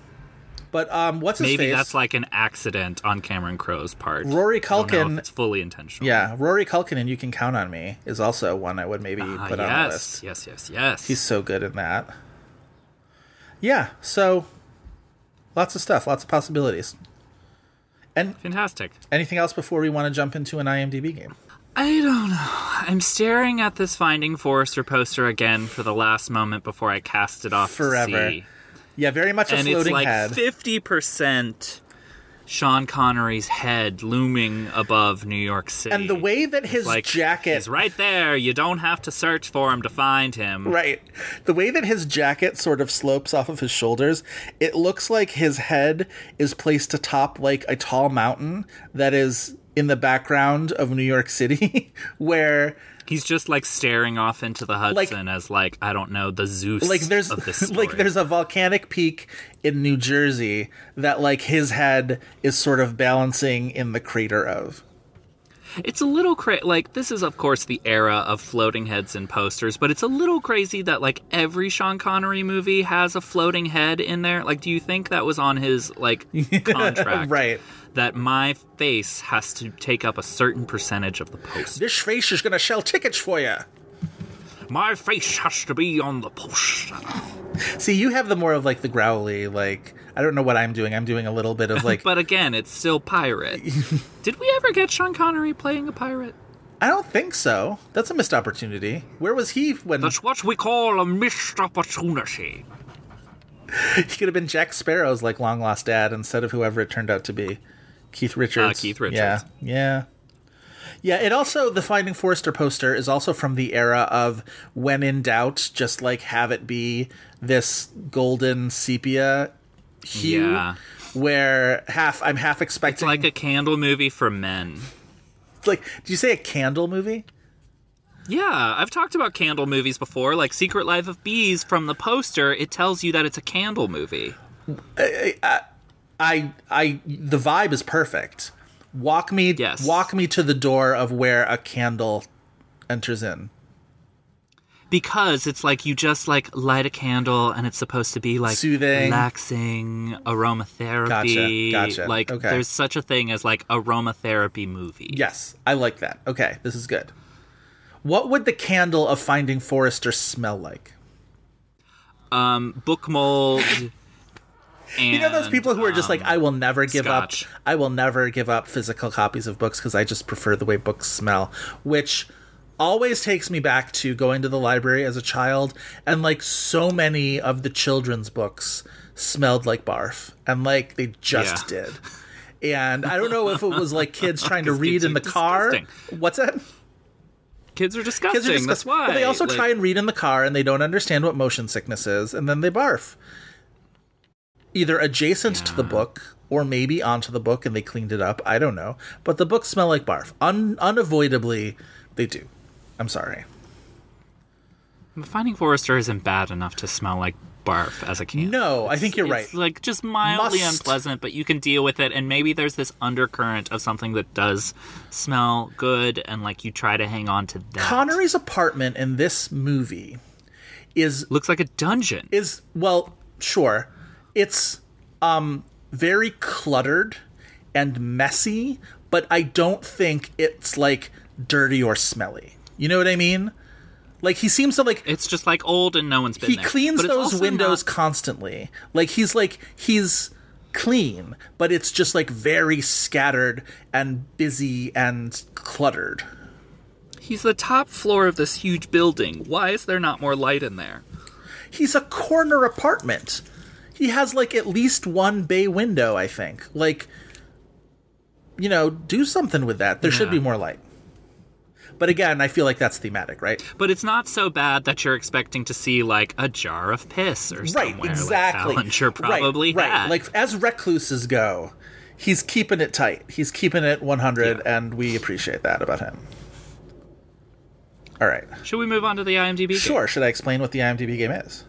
But um, what's his Maybe face? that's like an accident on Cameron Crowe's part. Rory I don't know if Culkin- it's fully intentional. yeah, Rory Culkin and You Can Count on Me is also one I would maybe Ah, put on the yes, list. yes, yes, yes. He's so good in that. Yeah, so lots of stuff, lots of possibilities. And fantastic. anything else before we want to jump into an IMDb game? I don't know. I'm staring at this Finding Forrester poster again for the last moment before I cast it off Forever. Yeah, very much a and it's like head. fifty percent Sean Connery's head looming above New York City. and the way that his like jacket He's right there. You don't have to search for him to find him. Right. The way that his jacket sort of slopes off of his shoulders, it looks like his head is placed atop like a tall mountain that is in the background of New York City, where He's just like staring off into the Hudson as like I don't know the Zeus like there's of this like there's a volcanic peak in New Jersey that like his head is sort of balancing in the crater of. It's a little cra- like this is of course the era of floating heads and posters, but it's a little crazy that like every Sean Connery movie has a floating head in there. Like, do you think that was on his like contract? right. That my face has to take up a certain percentage of the poster. This face is gonna sell tickets for you. My face has to be on the poster. See, you have the more of like the growly, like I don't know what I'm doing. I'm doing a little bit of like but again, it's still pirate. Did we ever get Sean Connery playing a pirate? I don't think so. That's a missed opportunity. Where was he when That's what we call a missed opportunity. he could have been Jack Sparrow's like long lost dad instead of whoever it turned out to be? Keith Richards. Uh, Keith Richards. Yeah. Yeah. Yeah, it also the Finding Forrester poster is also from the era of when in doubt, just like have it be this golden sepia hue Yeah. where half I'm half It's expecting like a candle movie for men. like did you say a candle movie? Yeah, I've talked about candle movies before, like Secret Life of Bees. From the poster, it tells you that it's a candle movie. I I the vibe is perfect. Walk me Yes. walk me to the door of where a candle enters in. because it's like you just like light a candle and it's supposed to be like Soothing. relaxing aromatherapy Gotcha, gotcha. like Okay. there's such a thing as like aromatherapy movie Yes, I like that. Okay, this is good. What would the candle of Finding Forrester smell like? um book mold and, you know those people who are just like, um, I will never give scotch. up. I will never give up physical copies of books because I just prefer the way books smell, which always takes me back to going to the library as a child and like so many of the children's books smelled like barf and like they just Yeah. did. And I don't know if it was like kids trying to read in the car. What's that? kids are disgusting Kids are that's disgusting. why But they also Like, try and read in the car and they don't understand what motion sickness is, and then they barf. Either adjacent to the book or maybe onto the book and they cleaned it up. I don't know. But the books smell like barf. Un- unavoidably, they do. I'm sorry. finding forrester isn't bad enough to smell like barf as a candle No, I think you're it's right. like just mildly Must- unpleasant but you can deal with it and maybe there's this undercurrent of something that does smell good and like you try to hang on to that Connery's apartment in this movie is looks like a dungeon is well, sure. It's um very cluttered and messy, but I don't think it's like dirty or smelly. You know what I mean? Like he seems to like It's just like old and no one's been he there. cleans those windows not- constantly. Like he's like he's clean, but it's just like very scattered and busy and cluttered. he's the top floor of this huge building. Why is there not more light in there? He's a corner apartment. He has like at least one bay window, I think. Like you know, do something with that. There should be more light. But again, I feel like that's thematic, right? But it's not so bad that you're expecting to see like a jar of piss or something. Right, somewhere. exactly. Like Salinger probably right, had. right. Like as recluses go, he's keeping it tight. He's keeping it 100, and we appreciate that about him. All right. Should we move on to the IMDb? Sure. Should I explain what the IMDb game is?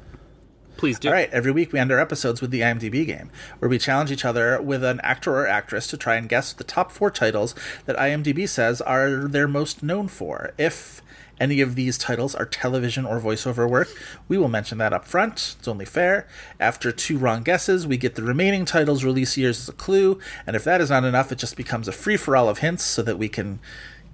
Please do. All right. Every week we end our episodes with the IMDb game, where we challenge each other with an actor or actress to try and guess the top four titles that IMDb says are their most known for. If any of these titles are television or voiceover work, we will mention that up front. It's only fair. After two wrong guesses, we get the remaining titles' release years as a clue, and if that is not enough, it just becomes a free for all of hints so that we can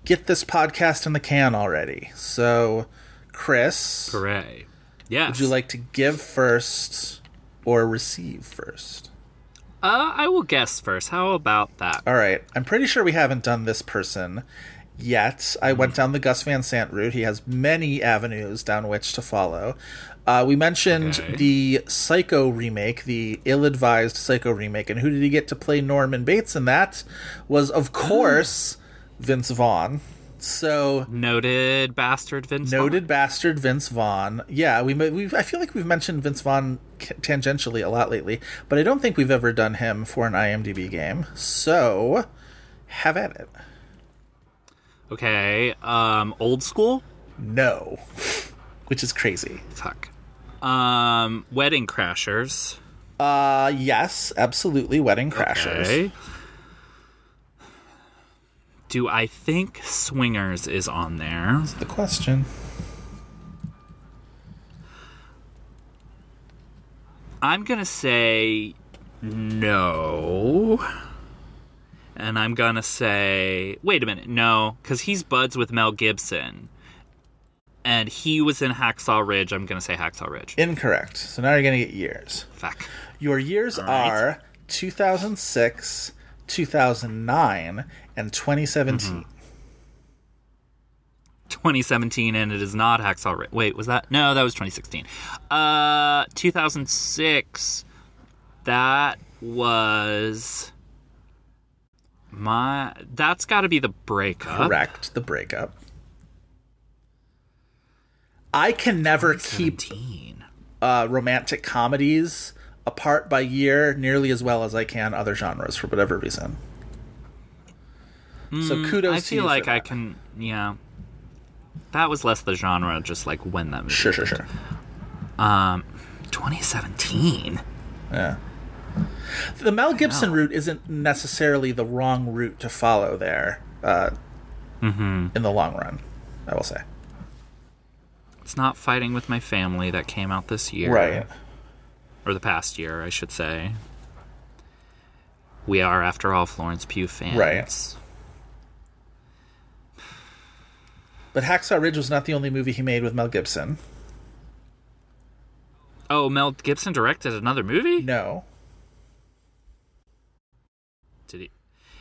get this podcast in the can already. So, Chris. Hooray. Yes. Would you like to give first or receive first? Uh, I will guess first. How about that? All right. I'm pretty sure we haven't done this person yet. I went Hmm. down the Gus Van Sant route. He has many avenues down which to follow. Uh, we mentioned Okay. the Psycho remake, the ill-advised Psycho remake, and who did he get to play Norman Bates in that? Was of course Vince Vaughn. So Noted bastard Vince. Vaughn. noted bastard Vince Vaughn. Yeah, we we I feel like we've mentioned Vince Vaughn tangentially a lot lately, but I don't think we've ever done him for an IMDb game. So, have at it. Okay. Um, old school. No, which is crazy. Fuck. Um, Wedding Crashers. Uh, yes, absolutely. Wedding Crashers. Okay. Do I think Swingers is on there? The question. I'm gonna say no. And I'm gonna say wait a minute, no, because he's buds with Mel Gibson. And he was in Hacksaw Ridge. I'm gonna say Hacksaw Ridge. Incorrect. So now you're gonna get years. Fuck. Your years right. are 2006, 2009, and 2017. 2017, and it is not Hacksaw Ridge. Wait, was that? No, that was 2016. Uh, 2006. That was my. That's got to be the breakup. Correct. The breakup. I can never keep uh, romantic comedies apart by year nearly as well as I can other genres for whatever reason. so Mm, kudos I feel like I can. Yeah. That was less the genre, just like when that movie. Sure, sure, sure. Um, 2017. Yeah. The Mel Gibson route isn't necessarily the wrong route to follow there. Uh, Mm-hmm. In the long run, I will say. It's not fighting with my family that came out this year, Right. Or the past year, I should say. We are, after all, Florence Pugh fans. Right. But Hacksaw Ridge was not the only movie he made with Mel Gibson. Oh, Mel Gibson directed another movie? No. Did he?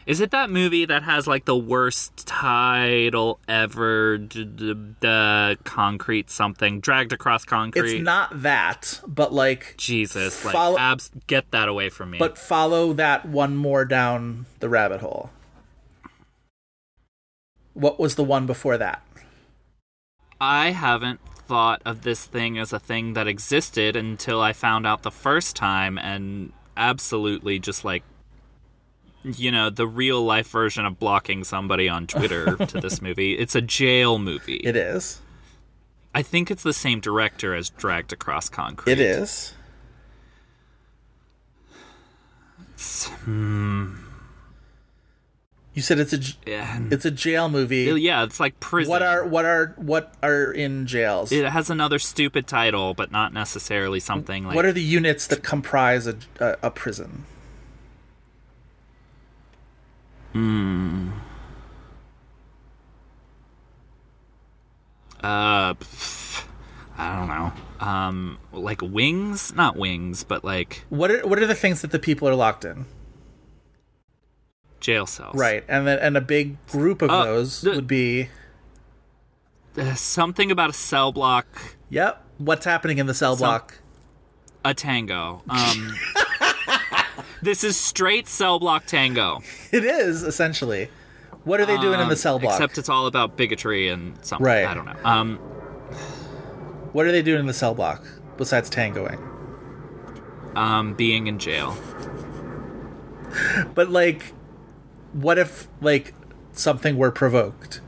Is it that movie that has like the worst title ever? The concrete something dragged across concrete. It's not that, but like Jesus, like Follow- abs, get that away from me. but follow that one more down the rabbit hole. What was the one before that? I haven't thought of this thing as a thing that existed until I found out the first time, and absolutely just like, you know, the real life version of blocking somebody on Twitter to this movie. It's a jail movie. It is. I think it's the same director as Dragged Across Concrete. It is. Hmm. You said it's a j- it's a jail movie. Yeah, it's like prison. What are what are what are in jails? It has another stupid title, but not necessarily something like. what are the units that comprise a a, a prison? Hmm. Uh, pff, I don't know. Um, like wings, not wings, but like What are what are the things that the people are locked in? jail cells. Right, and then and a big group of Uh, those the- would be. Uh, something about a cell block. Yep. What's happening in the cell block? A tango. Um, this is straight cell block tango. It is essentially. What are they doing in the Um, cell block? Except it's all about bigotry and something. Right. I don't know. Um, What are they doing in the cell block besides tangoing? um, being in jail. But like, what if like something were provoked?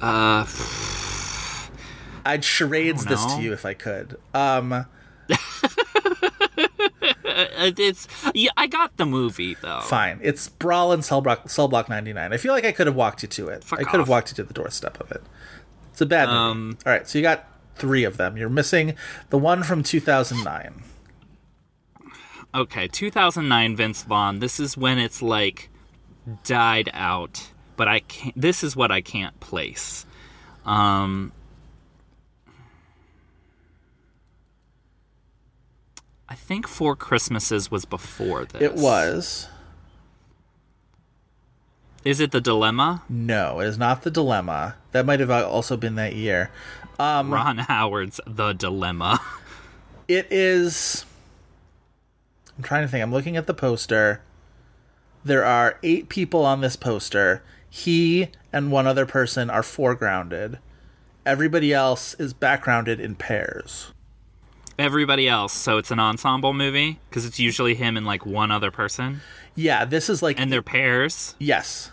Uh, I'd charades this to you if I could. Um, it's yeah. I got the movie though. fine. It's Brawl and Cell Block, Cell Block 99. I feel like I could have walked you to it. Fuck I could have walked you to the doorstep of it. It's a bad movie. Um, All right, so you got three of them. You're missing the one from 2009. Okay, 2009 Vince Vaughn. This is when it's like died out, but I can't. This is what I can't place. Um, I think Four Christmases was before this. It was. Is it the dilemma? No, it is not the dilemma. That might have also been that year. Um, Ron Howard's The Dilemma. It is. I'm trying to think. I'm looking at the poster. There are eight people on this poster. He and one other person are foregrounded. Everybody else is backgrounded in pairs. Everybody else, so it's an ensemble movie because it's usually him and like one other person, Yeah, this is like. and they're pairs. Yes,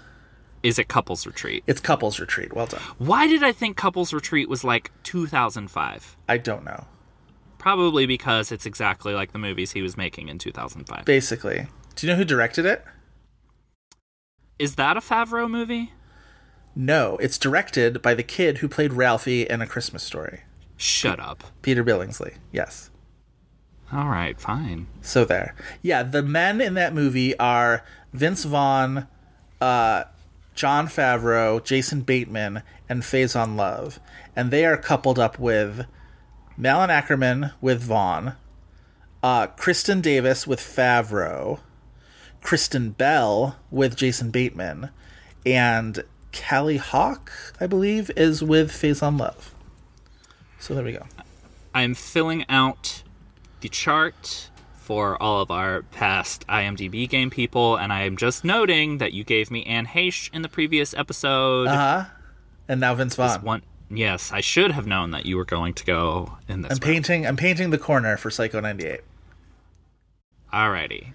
Is it Couples Retreat? it's couples retreat. Well done. Why did I think Couples Retreat was like 2005? I don't know. Probably because it's exactly like the movies he was making in 2005. Basically, do you know who directed it? Is that a Favreau movie? No, it's directed by the kid who played Ralphie in A Christmas Story. Shut up. Peter Billingsley. Yes. All right, fine. So there. Yeah, the men in that movie are Vince Vaughn, uh, Jon Favreau, Jason Bateman, and Faison Love. And they are coupled up with Malin Akerman with Vaughn, uh, Kristin Davis with Favreau, Kristen Bell with Jason Bateman, and Kali Hawk, I believe, is with Faison Love. So there we go. I'm filling out the chart for all of our past IMDb game people, and I am just noting that you gave me Anne Heche in the previous episode. Uh huh. And now Vince Vaughn. one Yes, I should have known that you were going to go in this. I'm route. painting. I'm painting the corner for Psycho '98. Alrighty.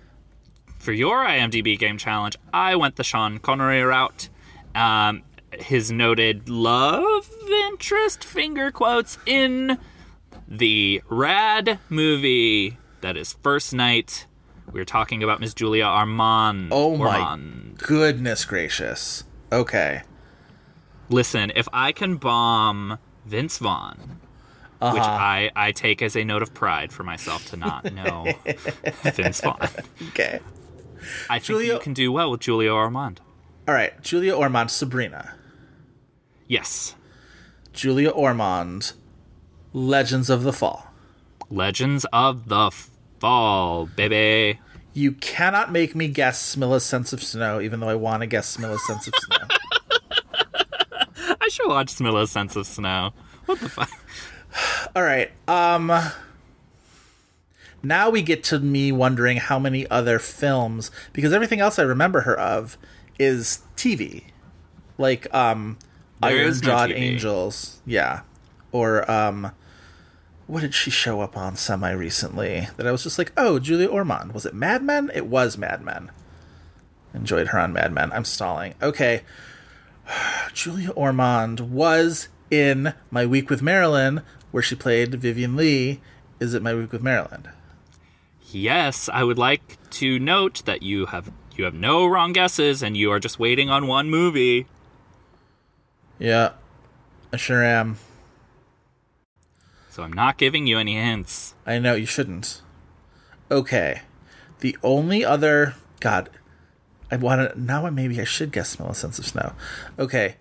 For your IMDb game challenge, I went the Sean Connery route. Um, his noted love interest, finger quotes, in the rad movie that is First Knight. We are talking about Miss Julia Armand. Oh my Ormond. goodness gracious. Okay. Listen, if I can bomb Vince Vaughn, which Uh-huh. I, I take as a note of pride for myself to not know Vince Vaughn, Okay. I think Julia- you can do well with Julia Armand. All right. Julia Ormond, Sabrina. Yes. Julia Ormond, Legends of the Fall. Legends of the Fall, baby. You cannot make me guess Smilla's sense of snow, even though I want to guess Smilla's sense of snow. I should watch Smilla's Sense of Snow. What the fuck? All right. Um now we get to me wondering how many other films because everything else I remember her of is TV. Like um There Iron no TV. Angels. Yeah. Or um what did she show up on semi recently that I was just like, "Oh, Julia Ormond. Was it Mad Men? It was Mad Men." Enjoyed her on Mad Men. I'm stalling. Okay. Julia Ormond was in My Week with Marilyn, where she played Vivien Leigh. Is it My Week with Marilyn? Yes, I would like to note that you have you have no wrong guesses and you are just waiting on one movie. Yeah, I sure am. So I'm not giving you any hints. I know you shouldn't. Okay, the only other God, I want to now. Maybe I should guess "Smilla Sense of Snow." Okay,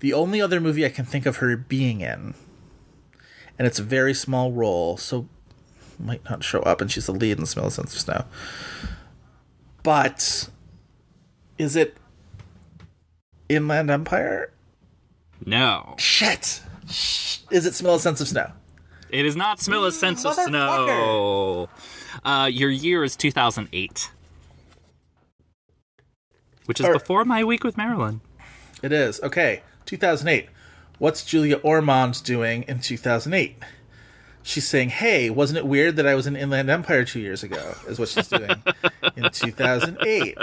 the only other movie I can think of her being in, and it's a very small role, so might not show up, and she's the lead in "Smilla Sense of Snow." But is it Inland Empire? No. Shit. Is it "Smilla Sense of Snow"? It is not smell a Sense of Snow. Uh, your year is 2008. Which is Or- before my week with Marilyn. It is. Okay. 2008. What's Julia Ormond doing in 2008? She's saying, "Hey, wasn't it weird that I was in Inland Empire 2 years ago?" is what she's doing in 2008.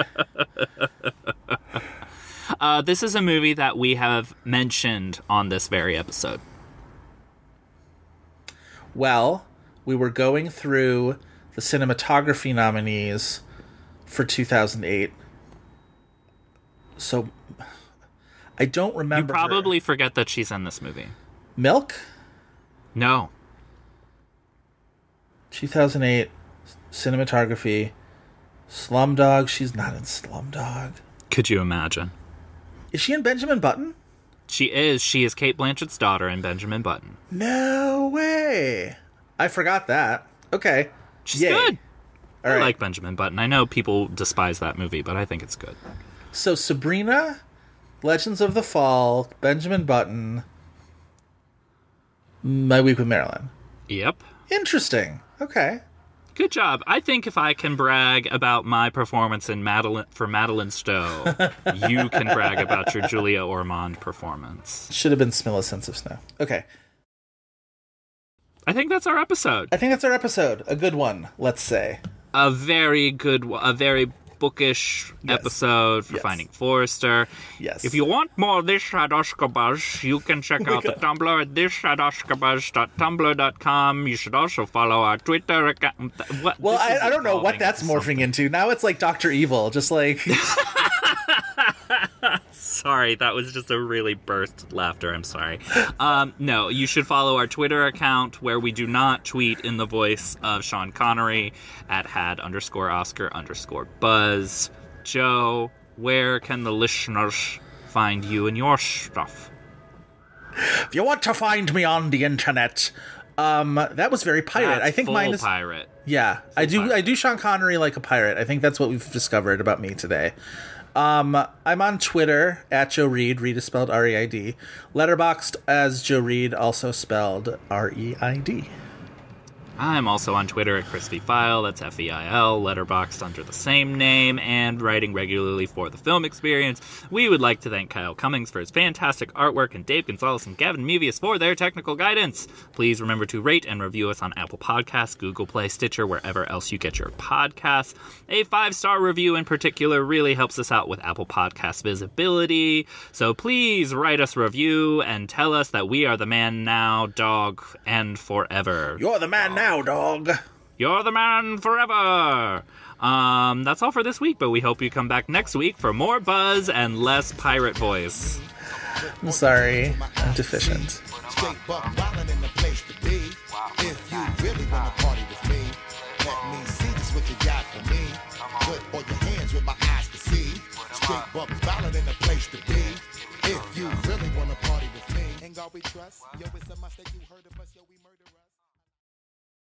Uh, this is a movie that we have mentioned on this very episode. Well, we were going through the cinematography nominees for 2008. So I don't You remember her. probably forget that she's in this movie. Milk? No. 2008 cinematography Slumdog. She's not in Slumdog. Could you imagine? Is she in Benjamin Button? She is. She is Cate Blanchett's daughter in Benjamin Button. No way. I forgot that. Okay. She's Yay. good. All I right. like Benjamin Button. I know people despise that movie, but I think it's good. So Sabrina, Legends of the Fall, Benjamin Button, My Week with Marilyn. Yep. Interesting. Okay. Good job. I think if I can brag about my performance in Madeline for Madeleine Stowe, you can brag about your Julia Ormond performance. Should have been Smilla Sense of Snow. Okay. I think that's our episode. I think that's our episode. A good one, let's say. A very good, a very bookish episode for Yes. Finding Forrester. Yes. If you want more of this at you can check out the Tumblr at this at. You should also follow our Twitter account. What, Well, I, I don't know what that's morphing into. Now it's like Doctor Evil, just like Sorry, that was just a really burst laughter. I'm sorry. Um, no, you should follow our Twitter account where we do not tweet in the voice of Sean Connery at had underscore Oscar underscore Buzz. Joe, where can the listeners find you and your stuff? if you want to find me on the internet. Um, that was very pirate. That's I think full mine is pirate. Yeah, I do. I do Sean Connery like a pirate. I think that's what we've discovered about me today. Um, I'm on Twitter at Joe Reed. Reed is spelled R E I D. Letterboxd as Joe Reed, also spelled R E I D. I'm also on Twitter at Chris Feil, that's F E I L, Letterboxd under the same name, and writing regularly for the film experience. We would like to thank Kyle Cummings for his fantastic artwork and Dave Gonzalez and Gavin Mevius for their technical guidance. Please remember to rate and review us on Apple Podcasts, Google Play, Stitcher, wherever else you get your podcasts. A five star review in particular really helps us out with Apple Podcast visibility. So please write us a review and tell us that we are the man now, dog, and forever. You're the man now, now, dog. You're the man forever. Um, that's all for this week, but we hope you come back next week for more buzz and less pirate voice. I'm sorry, I'm deficient. If you really wanna party with me, let me see you got for me. Put all your hands with my eyes to see. Straight buck in place to be. If you really wanna party with me, God we trust?